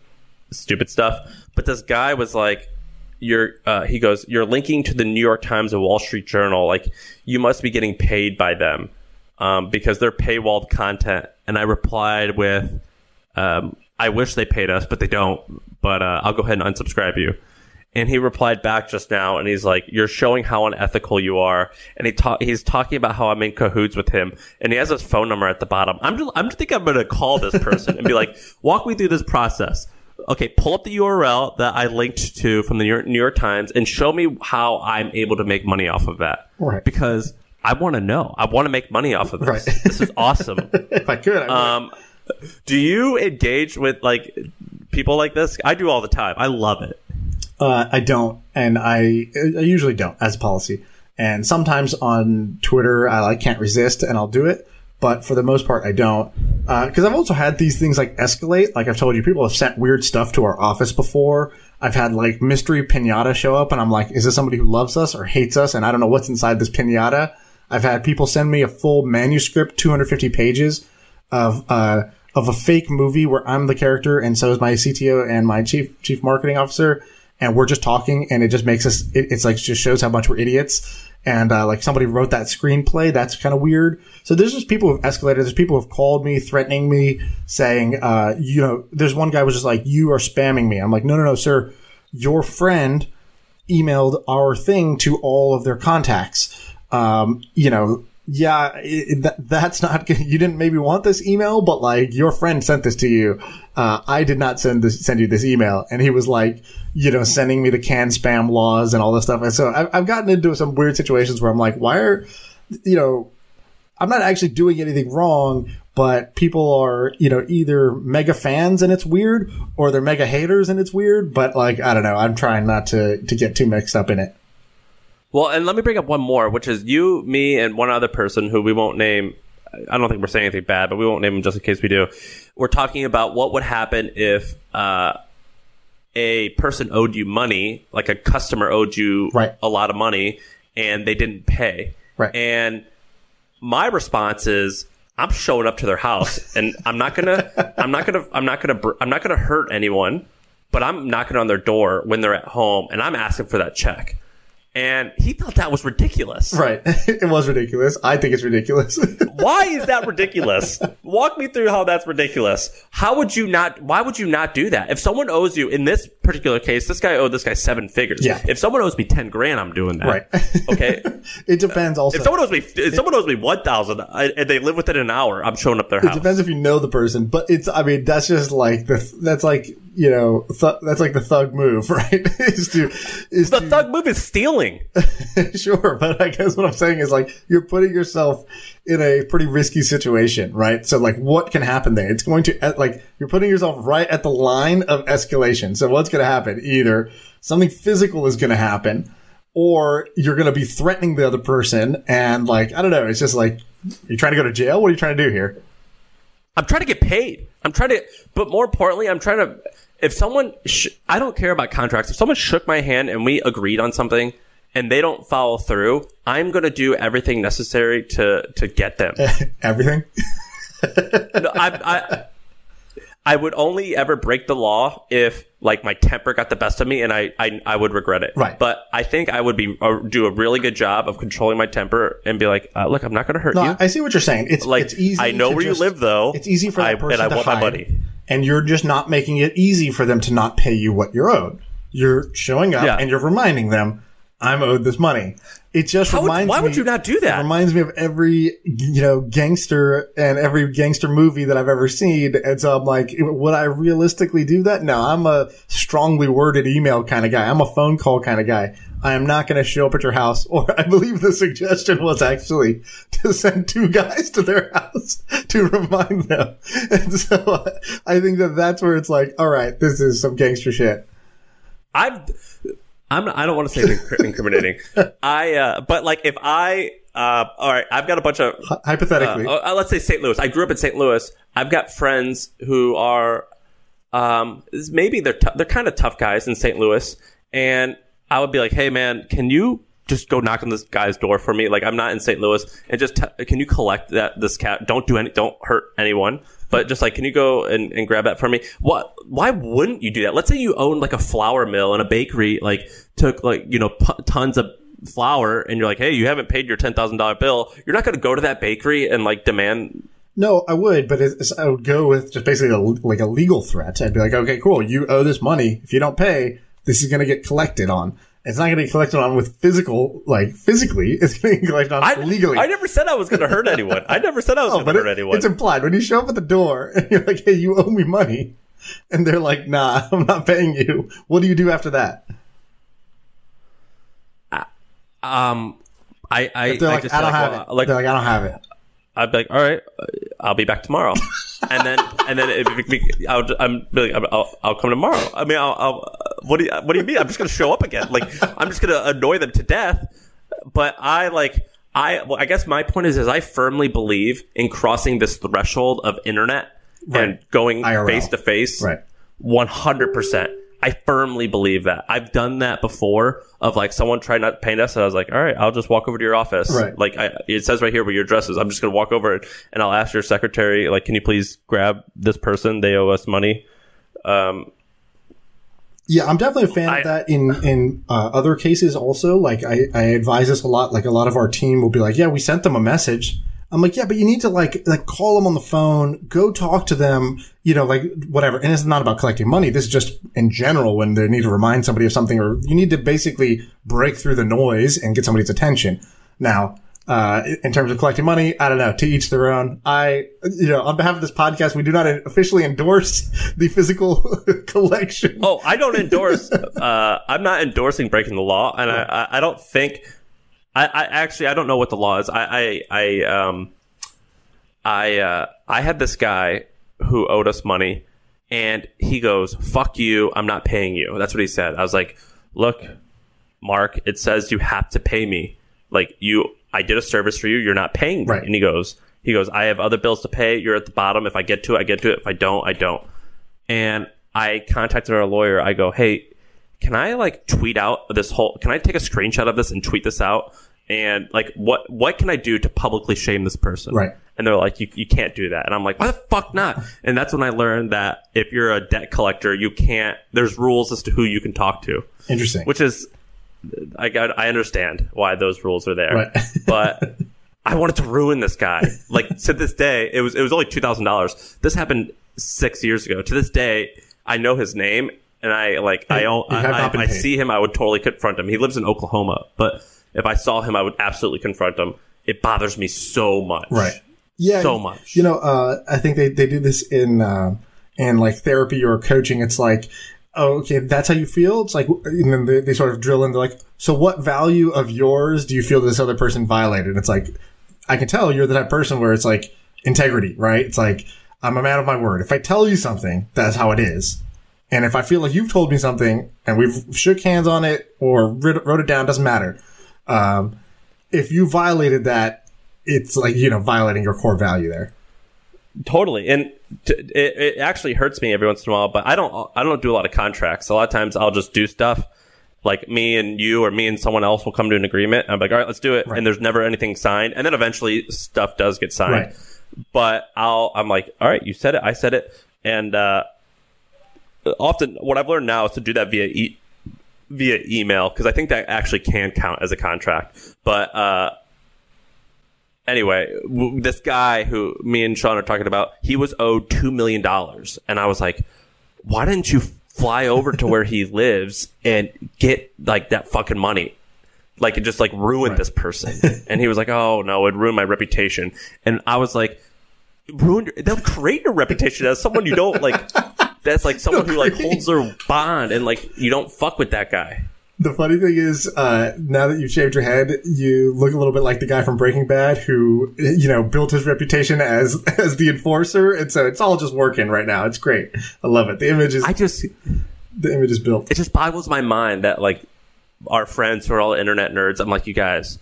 stupid stuff. But this guy was like, you're uh, he goes you're linking to the new york times and wall street journal like you must be getting paid by them um, because they're paywalled content and i replied with um, i wish they paid us but they don't but uh, i'll go ahead and unsubscribe you and he replied back just now and he's like you're showing how unethical you are and he ta- he's talking about how i'm in cahoots with him and he has his phone number at the bottom i'm just, i'm think i'm going to call this person and be like walk me through this process okay, pull up the URL that I linked to from the New York, New York Times and show me how I'm able to make money off of that. Right. Because I want to know. I want to make money off of this. Right. This is awesome. If I could, I would. um, do you engage with like people like this? I do all the time. I love it. Uh, I don't, and I I usually don't as a policy. And sometimes on Twitter, I like can't resist, and I'll do it. But for the most part, I don't, because I've also had these things like escalate. Like I've told you, people have sent weird stuff to our office before. I've had like mystery pinata show up, and I'm like, is this somebody who loves us or hates us? And I don't know what's inside this pinata. I've had people send me a full manuscript, 250 pages of uh, of a fake movie where I'm the character, and so is my CTO and my chief chief marketing officer, and we're just talking, and it just makes us. It, it's like just shows how much we're idiots, and uh, like somebody wrote that screenplay. That's kind of weird. So there's just people who've escalated. There's people who've called me, threatening me, saying, uh, you know, there's one guy was just like, you are spamming me. I'm like, no, no, no, sir, your friend emailed our thing to all of their contacts. Um, you know, yeah, it, that, that's not good. You didn't maybe want this email, but like your friend sent this to you. Uh, I did not send this, send you this email. And he was like, you know, sending me the CAN-SPAM laws and all this stuff. And so I've, I've gotten into some weird situations where I'm like, why are, you know, I'm not actually doing anything wrong, but people are, you know, either mega fans and it's weird or they're mega haters and it's weird. But like, I don't know. I'm trying not to, to get too mixed up in it. Well, and let me bring up one more, which is you, me, and one other person who we won't name. I don't think we're saying anything bad, but we won't name them just in case we do. We're talking about what would happen if uh, a person owed you money, like a customer owed you Right. a lot of money, and they didn't pay. Right. And my response is, I'm showing up to their house, and I'm not gonna, I'm not gonna, I'm not gonna, br- I'm not gonna hurt anyone, but I'm knocking on their door when they're at home, and I'm asking for that check. And he thought that was ridiculous. Right. it was ridiculous. I think it's ridiculous. Why is that ridiculous? Walk me through how that's ridiculous. How would you not? Why would you not do that? If someone owes you, in this particular case, this guy owed this guy seven figures. Yeah. If someone owes me ten grand, I'm doing that. Right. Okay. it depends also. If someone owes me, if someone owes me one thousand and they live within an hour, I'm showing up their house. It depends if you know the person, but it's, I mean, that's just like the, that's like, you know, th- that's like the thug move, right? is to, is The to, thug move is stealing. sure. But I guess what I'm saying is like, you're putting yourself in a pretty risky situation, right? So like, what can happen there? It's going to, like, you're putting yourself right at the line of escalation. So what's going to happen? Either something physical is going to happen, or you're going to be threatening the other person. And like, I don't know. It's just like, you're trying to go to jail. What are you trying to do here? I'm trying to get paid. I'm trying to, but more importantly, I'm trying to. If someone, sh- I don't care about contracts. If someone shook my hand and we agreed on something, and they don't follow through, I'm going to do everything necessary to to get them. Everything. No, I, I, I would only ever break the law if like my temper got the best of me and I, I, I would regret it. Right. But I think I would be uh, do a really good job of controlling my temper and be like, uh, look, I'm not going to hurt No, you. I see what you're saying. It's like it's easy. I know where just- you live though. It's easy for that I, person and I to want hide, my money. and you're just not making it easy for them to not pay you what you're owed. You're showing up Yeah. and you're reminding them, "I'm owed this money." It just How would- reminds why me. would you not do It that? reminds me of every you know gangster and every gangster movie that I've ever seen. And so I'm like, would I realistically do that? No, I'm a strongly worded email kind of guy. I'm a phone call kind of guy. I am not going to show up at your house. Or I believe the suggestion was actually to send two guys to their house to remind them. And so uh, I think that that's where it's like, all right, this is some gangster shit. I've I'm I don't want to say inc- incriminating. I uh, but like if I uh, all right, I've got a bunch of Hy- Hypothetically, uh, uh, let's say St. Louis. I grew up in St. Louis. I've got friends who are um, maybe they're t- they're kind of tough guys in St. Louis, and I would be like, hey man, can you just go knock on this guy's door for me? Like I'm not in St. Louis, and just t- can you collect that this cat? Don't do any, don't hurt anyone. But just like, can you go and, and grab that for me? What? Why wouldn't you do that? Let's say you own like a flour mill and a bakery, like took like you know p- tons of flour, and you're like, hey, you haven't paid your ten thousand dollar bill. You're not going to go to that bakery and like demand No, I would, but I would go with just basically a, like a legal threat. I'd be like, okay, cool. You owe this money. If you don't pay, this is going to get collected on. It's not going to be collected on with physical, like physically. It's going to be collected on I, legally. I never said I was going to hurt anyone. I never said I was going to hurt it- anyone. it's implied when you show up at the door and you're like, hey, you owe me money. And they're like, nah, I'm not paying you. What do you do after that? um, I, I, I like, just I don't like, have well, it. like they're like, I don't have it. I'd be like, all right, uh, I'll be back tomorrow, and then and then I'll I'm like, I'll, I'll come tomorrow. I mean, I'll, I'll what do you what do you mean? I'm just gonna show up again. Like I'm just gonna annoy them to death. But I like I well, I guess my point is is I firmly believe in crossing this threshold of internet and going face to face. Right. One hundred percent. I firmly believe that. I've done that before of like someone tried not to paying us and I was like, all right, I'll just walk over to your office. Right. Like I, it says right here where your address is. I'm just going to walk over and, and I'll ask your secretary, like, can you please grab this person? They owe us money. Um, Yeah, I'm definitely a fan I- of that in in uh, other cases also. Like I, I advise this a lot. Like a lot of our team will be like, "Yeah, we sent them a message." I'm like, "Yeah, but you need to like like call them on the phone, go talk to them, you know, like whatever." And it's not about collecting money. This is just in general when they need to remind somebody of something, or you need to basically break through the noise and get somebody's attention. Now, Uh, in terms of collecting money, I don't know. To each their own. I, you know, on behalf of this podcast, we do not officially endorse the physical collection. Oh, I don't endorse. uh, I'm not endorsing breaking the law, and I, I, I don't think. I, I actually I don't know what the law is. I, I, I um, I, uh, I had this guy who owed us money, and he goes, "Fuck you! I'm not paying you." That's what he said. I was like, "Look, Mark, it says you have to pay me. Like you, I did a service for you. You're not paying me." Right. And he goes, "He goes, I have other bills to pay. You're at the bottom. If I get to it, I get to it. If I don't, I don't." And I contacted our lawyer. I go, "Hey, can I like tweet out this whole? Can I take a screenshot of this and tweet this out?" And like, what what can I do to publicly shame this person? Right. And they're like, you, you can't do that. And I'm like, why the fuck not? And that's when I learned that if you're a debt collector, you can't, there's rules as to who you can talk to, Interesting. which is, I got, I understand why those rules are there, Right. but I wanted to ruin this guy. Like to this day, it was, it was only $2,000. This happened six years ago. To this day, I know his name and I like, I, I, I, I see him. I would totally confront him. He lives in Oklahoma, but if I saw him, I would absolutely confront him. It bothers me so much. Right. Yeah. So much. You know, uh, I think they, they do this in, uh, in like therapy or coaching. It's like, oh, okay, that's how you feel. It's like, and then they, they sort of drill into like, so what value of yours do you feel this other person violated? It's like, I can tell you're the type of person where it's like integrity, right? It's like, I'm a man of my word. If I tell you something, that's how it is. And if I feel like you've told me something and we've shook hands on it or wrote it down, doesn't matter. Um, if you violated that, it's like, you know, violating your core value there. Totally, and t- it, it actually hurts me every once in a while. But I don't I don't do a lot of contracts. A lot of times I'll just do stuff like me and you or me and someone else will come to an agreement. I'm like, all right, let's do it, and there's never anything signed, and then eventually stuff does get signed. Right. But I'll I'm like, all right, you said it, I said it, and uh, often what I've learned now is to do that via e- via email because I think that actually can count as a contract. But uh, anyway, w- this guy who me and Shaan are talking about, he was owed two million dollars, and I was like, why didn't you fly over to where he lives and get like that fucking money? Like it just like ruined this person. and he was like, oh no, it ruined my reputation. And I was like, ruined. your, they'll create your reputation as someone you don't like. That's like someone who like holds their bond and like you don't fuck with that guy. The funny thing is, uh, now that you've shaved your head, you look a little bit like the guy from Breaking Bad who, you know, built his reputation as, as the enforcer. And so it's all just working right now. It's great. I love it. The image is, I just the image is built. it just boggles my mind that like our friends who are all internet nerds, I'm like, you guys,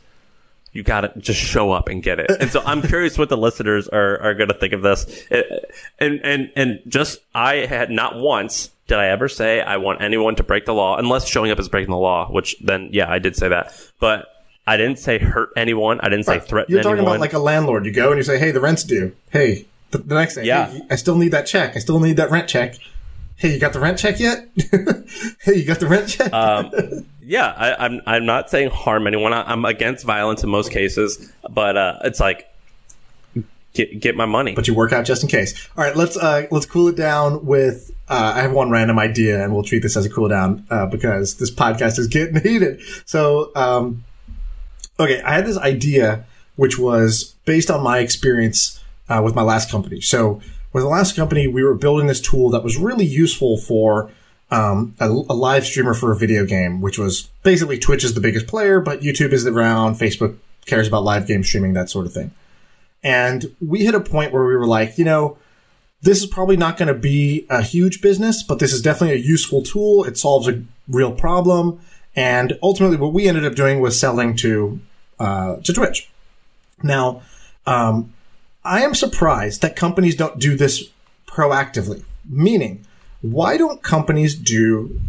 you gotta just show up and get it. And so I'm curious what the listeners are, are gonna think of this. It- and, and, and just, I had not once did I ever say I want anyone to break the law, unless showing up is breaking the law, which then, yeah, I did say that. But I didn't say hurt anyone. I didn't say threaten You're talking anyone. about like a landlord. You go and you say, hey, the rent's due. Hey, the, the next day, Yeah. hey, I still need that check. I still need that rent check. Hey, you got the rent check yet? hey, you got the rent check? Um, yeah, I, I'm I'm not saying harm anyone. I, I'm against violence in most cases, but uh, it's like get get my money. but you work out just in case. All right, let's uh, let's cool it down with. Uh, I have one random idea, and we'll treat this as a cool down uh, because this podcast is getting heated. So, um, okay, I had this idea which was based on my experience uh, with my last company. So, with the last company, we were building this tool that was really useful for um, a, a live streamer for a video game, which was basically Twitch is the biggest player, but YouTube is around, Facebook cares about live game streaming, that sort of thing. And we hit a point where we were like, you know, this is probably not going to be a huge business, but this is definitely a useful tool. It solves a real problem. And ultimately, what we ended up doing was selling to uh, to Twitch. Now, um, I am surprised that companies don't do this proactively. Meaning, why don't companies do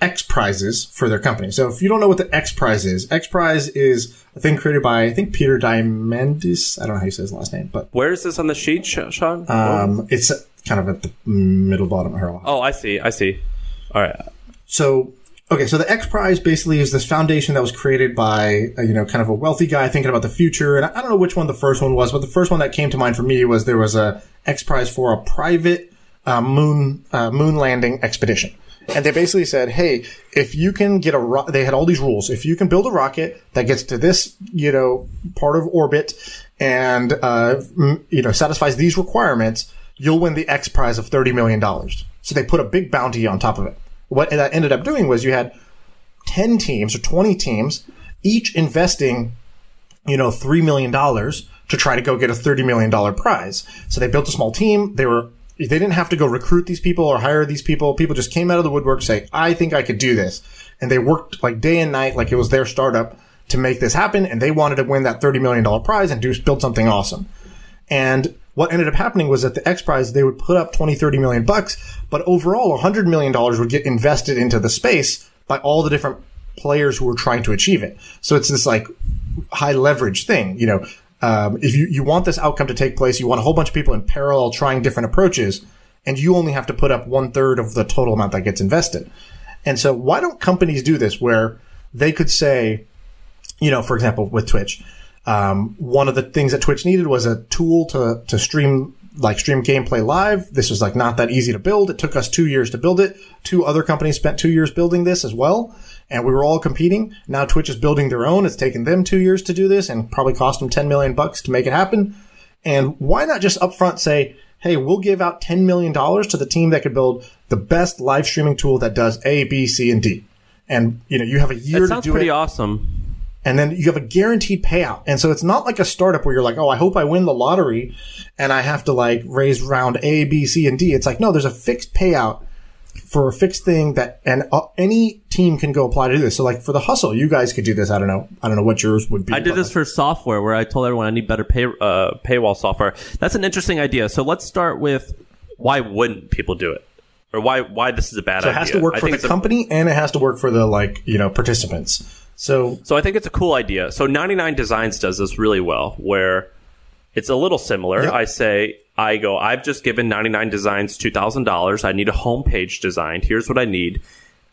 X prizes for their company? So, if you don't know what the X prize is, X prize is a thing created by I think Peter Diamandis. I don't know how you say his last name, but Where is this on the sheet, Shaan? um, it's kind of at the middle bottom. Here, I'll- oh, I see. I see. All right. So, okay, so the X Prize basically is this foundation that was created by, uh, you know, kind of a wealthy guy thinking about the future. And I don't know which one the first one was, but the first one that came to mind for me was there was a X Prize for a private uh, moon uh, moon landing expedition. and they basically said, "Hey, if you can get a ro-, they had all these rules. If you can build a rocket that gets to this, you know, part of orbit and uh, m- you know satisfies these requirements, you'll win the X prize of thirty million dollars." So they put a big bounty on top of it. What that ended up doing was you had ten teams or twenty teams, each investing, you know, three million dollars to try to go get a thirty million dollar prize. So they built a small team. They were they didn't have to go recruit these people or hire these people. People just came out of the woodwork say, I think I could do this. And they worked like day and night, like it was their startup to make this happen. And they wanted to win that $30 million prize and do, build something awesome. And what ended up happening was that the X Prize, they would put up 20, 30 million bucks, but overall $100 million would get invested into the space by all the different players who were trying to achieve it. So it's this like high leverage thing, you know, um, if you, you want this outcome to take place, you want a whole bunch of people in parallel trying different approaches, and you only have to put up one third of the total amount that gets invested. And so why don't companies do this where they could say, you know, for example, with Twitch, um, one of the things that Twitch needed was a tool to, to stream, like stream gameplay live. This was like not that easy to build. It took us two years to build it. Two other companies spent two years building this as well. And we were all competing. Now Twitch is building their own. It's taken them two years to do this and probably cost them 10 million bucks to make it happen. And why not just upfront say, Hey, we'll give out $10 million to the team that could build the best live streaming tool that does A, B, C, and D. And, you know, you have a year That to sounds do pretty it awesome. And then you have a guaranteed payout. And so it's not like a startup where you're like, oh, I hope I win the lottery and I have to like raise round A, B, C, and D. It's like, no, there's a fixed payout for a fixed thing that, and uh, any team can go apply to do this. So like for the hustle, you guys could do this. I don't know. I don't know what yours would be. I did this for software where I told everyone I need better pay, uh, paywall software. That's an interesting idea. So let's start with why wouldn't people do it? Or why why this is a bad idea? So it has to work for the it's a- company and it has to work for the like, you know, participants. So So I think it's a cool idea. So 99 Designs does this really well, where it's a little similar. Yep. I say, I go, I've just given 99 Designs $2,000. I need a homepage designed. Here's what I need.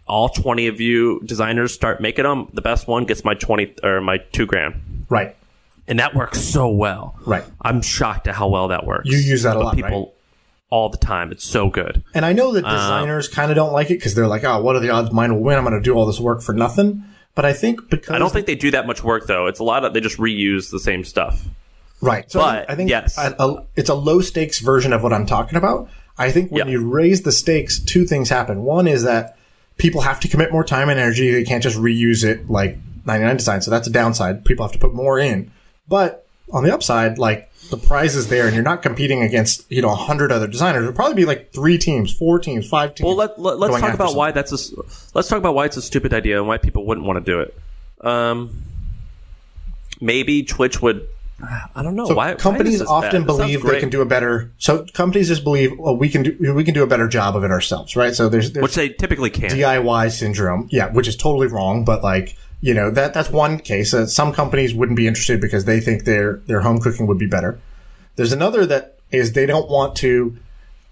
All 20 of you designers start making them. The best one gets my 20 or my two grand. right. And that works so well. Right. I'm shocked at how well that works. You use that a But lot, people right? all the time. It's so good. And I know that Uh, designers kind of don't like it because they're like, oh, what are the odds mine will win? I'm going to do all this work for nothing. But I think because I don't think they do that much work though. It's a lot of they just reuse the same stuff. Right. So I But, think, I think yes. a- a- it's a low stakes version of what I'm talking about. I think when Yeah. you raise the stakes, two things happen. One is that people have to commit more time and energy. They can't just reuse it like 99 design. So that's a downside. People have to put more in. But on the upside, like the prize is there and you're not competing against, you know, a hundred other designers. It'll probably be like three teams, four teams, five teams. Well, let, let, us talk about why that's a let's talk about why it's a stupid idea and why people wouldn't want to do it. Um, maybe Twitch would. I don't know So why. why companies this often? Believe they can do a better. So companies just believe well, we can do we can do a better job of it ourselves, right? So there's, there's which they typically can. DIY syndrome. Yeah, which is totally wrong, but like, you know, that that's one case. Uh, some companies wouldn't be interested because they think their their home cooking would be better. There's another that is they don't want to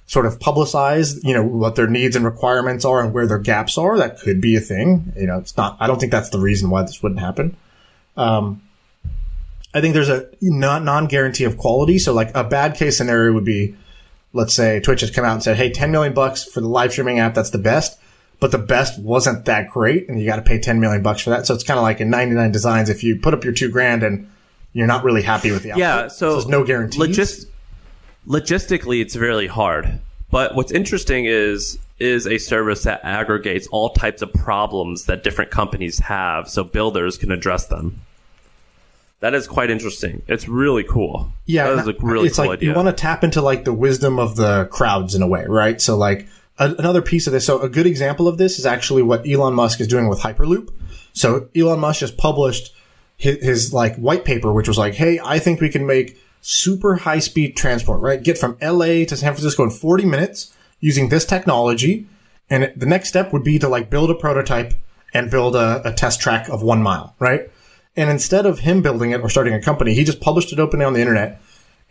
sort of publicize, you know, what their needs and requirements are and where their gaps are. That could be a thing. You know, it's not I don't think that's the reason why this wouldn't happen. Um I think there's a non non guarantee of quality. So like a bad case scenario would be let's say Twitch has come out and said, "Hey, 10 million bucks for the live streaming app. That's the best." But the best wasn't that great, and you got to pay 10 million bucks for that. So it's kind of like in 99 designs, if you put up your two grand and you're not really happy with the output, Yeah, so there's no guarantees. Logis- logistically, it's really hard. But what's interesting is is a service that aggregates all types of problems that different companies have, so builders can address them. That is quite interesting. It's really cool. yeah, that is a really it's cool like idea. you want to tap into like the wisdom of the crowds in a way, right? So like a, another piece of this. So a good example of this is actually what Elon Musk is doing with Hyperloop. So Elon Musk just published his, his like white paper, which was like, hey, I think we can make super high speed transport, right? Get from LA to San Francisco in 40 minutes using this technology. And the next step would be to like build a prototype and build a, a test track of one mile, right? And instead of him building it or starting a company, he just published it openly on the internet.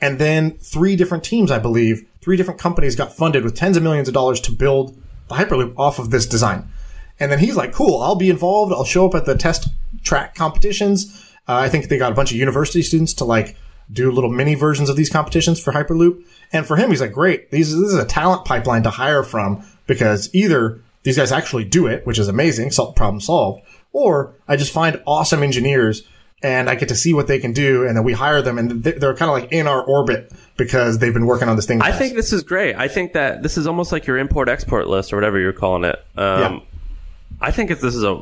And then three different teams, I believe, three different companies got funded with tens of millions of dollars to build the Hyperloop off of this design. And then he's like, cool, I'll be involved. I'll show up at the test track competitions. Uh, I think they got a bunch of university students to like do little mini versions of these competitions for Hyperloop. And for him, he's like, great. This is a talent pipeline to hire from because either these guys actually do it, which is amazing, problem solved, or I just find awesome engineers and I get to see what they can do, and then we hire them, and they're kind of like in our orbit because they've been working on this thing. I think this is great. I think that this is almost like your import export list or whatever you're calling it. Um, Yeah. I think this is a,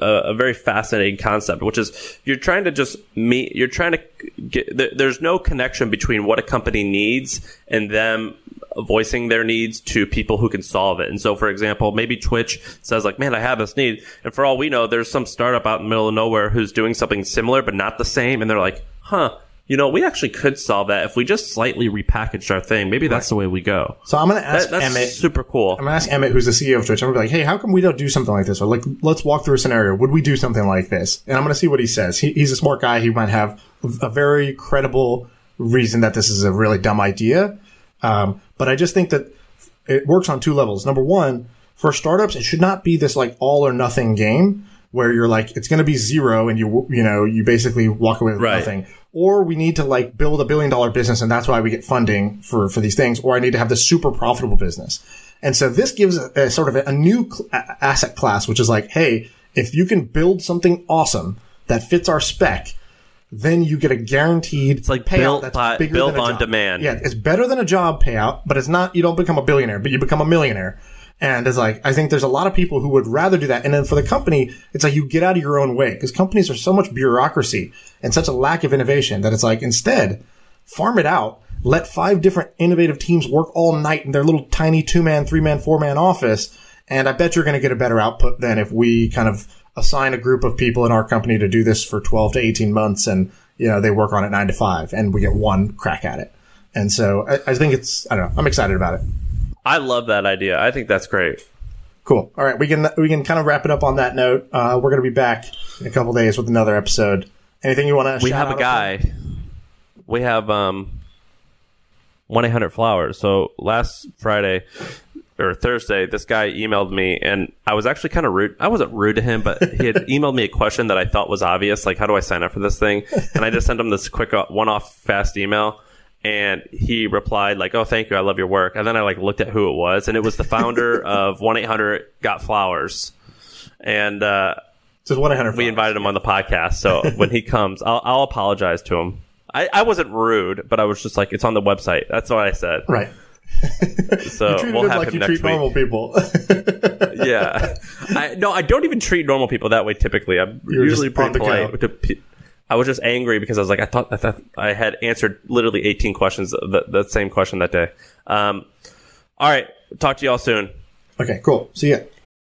a, a very fascinating concept, which is you're trying to just meet, you're trying to get, there's no connection between what a company needs and them voicing their needs to people who can solve it. And so, for example, maybe Twitch says like, man, I have this need. And for all we know, there's some startup out in the middle of nowhere who's doing something similar, but not the same. And they're like, huh, you know, we actually could solve that if we just slightly repackaged our thing. Maybe that's the way we go. so. I'm going to ask That, that's Emmett. super cool. I'm gonna ask Emmett, who's the CEO of Twitch. I'm gonna be like, hey, how come we don't do something like this? Or like, let's walk through a scenario. Would we do something like this? And I'm gonna see what he says. He, he's a smart guy. He might have a very credible reason that this is a really dumb idea. Um, but I just think that it works on two levels. Number one, for startups, it should not be this like all or nothing game where you're like, it's going to be zero and you, you know, you basically walk away with Right. nothing. Or we need to like build a billion dollar business and that's why we get funding for, for these things. Or I need to have this super profitable business. And so this gives a, a sort of a, a new cl- a- asset class, which is like, hey, if you can build something awesome that fits our spec, then you get a guaranteed it's like payout built that's by- bigger built than a on job. demand. Yeah, it's better than a job payout, but it's not. You don't become a billionaire, but you become a millionaire. And it's like I think there's a lot of people who would rather do that. And then for the company, it's like you get out of your own way because companies are so much bureaucracy and such a lack of innovation that it's like instead farm it out. Let five different innovative teams work all night in their little tiny two man, three man, four man office. And I bet you're going to get a better output than if we kind of assign a group of people in our company to do this for 12 to 18 months and, you know, they work on it nine to five and we get one crack at it. And so I, I think it's, I don't know, I'm excited about it. I love that idea. I think that's great. Cool. All right. We can, we can kind of wrap it up on that note. Uh, we're going to be back in a couple days with another episode. Anything you want to We have a guy. We have um one eight hundred flowers. So last Friday or Thursday, this guy emailed me, and I was actually kind of rude. I wasn't rude to him, but he had emailed me a question that I thought was obvious, like how do I sign up for this thing? And I just sent him this quick uh, one-off fast email. And he replied like, "Oh, thank you, I love your work." And then I like looked at who it was, and it was the founder of one eight hundred got flowers. And uh, Just One Eight Hundred. we invited him on the podcast. So when he comes, I'll, I'll apologize to him. I, I wasn't rude, but I was just like, it's on the website. That's what I said. Right. So we'll have like him you next treat week. normal people. Yeah. I, no, I don't even treat normal people that way typically. I'm You're usually pretty polite. to I was just angry because I was like, I thought, I thought I had answered literally 18 questions, the, the same question that day. Um, all right. Talk to y'all soon. okay, cool. See ya.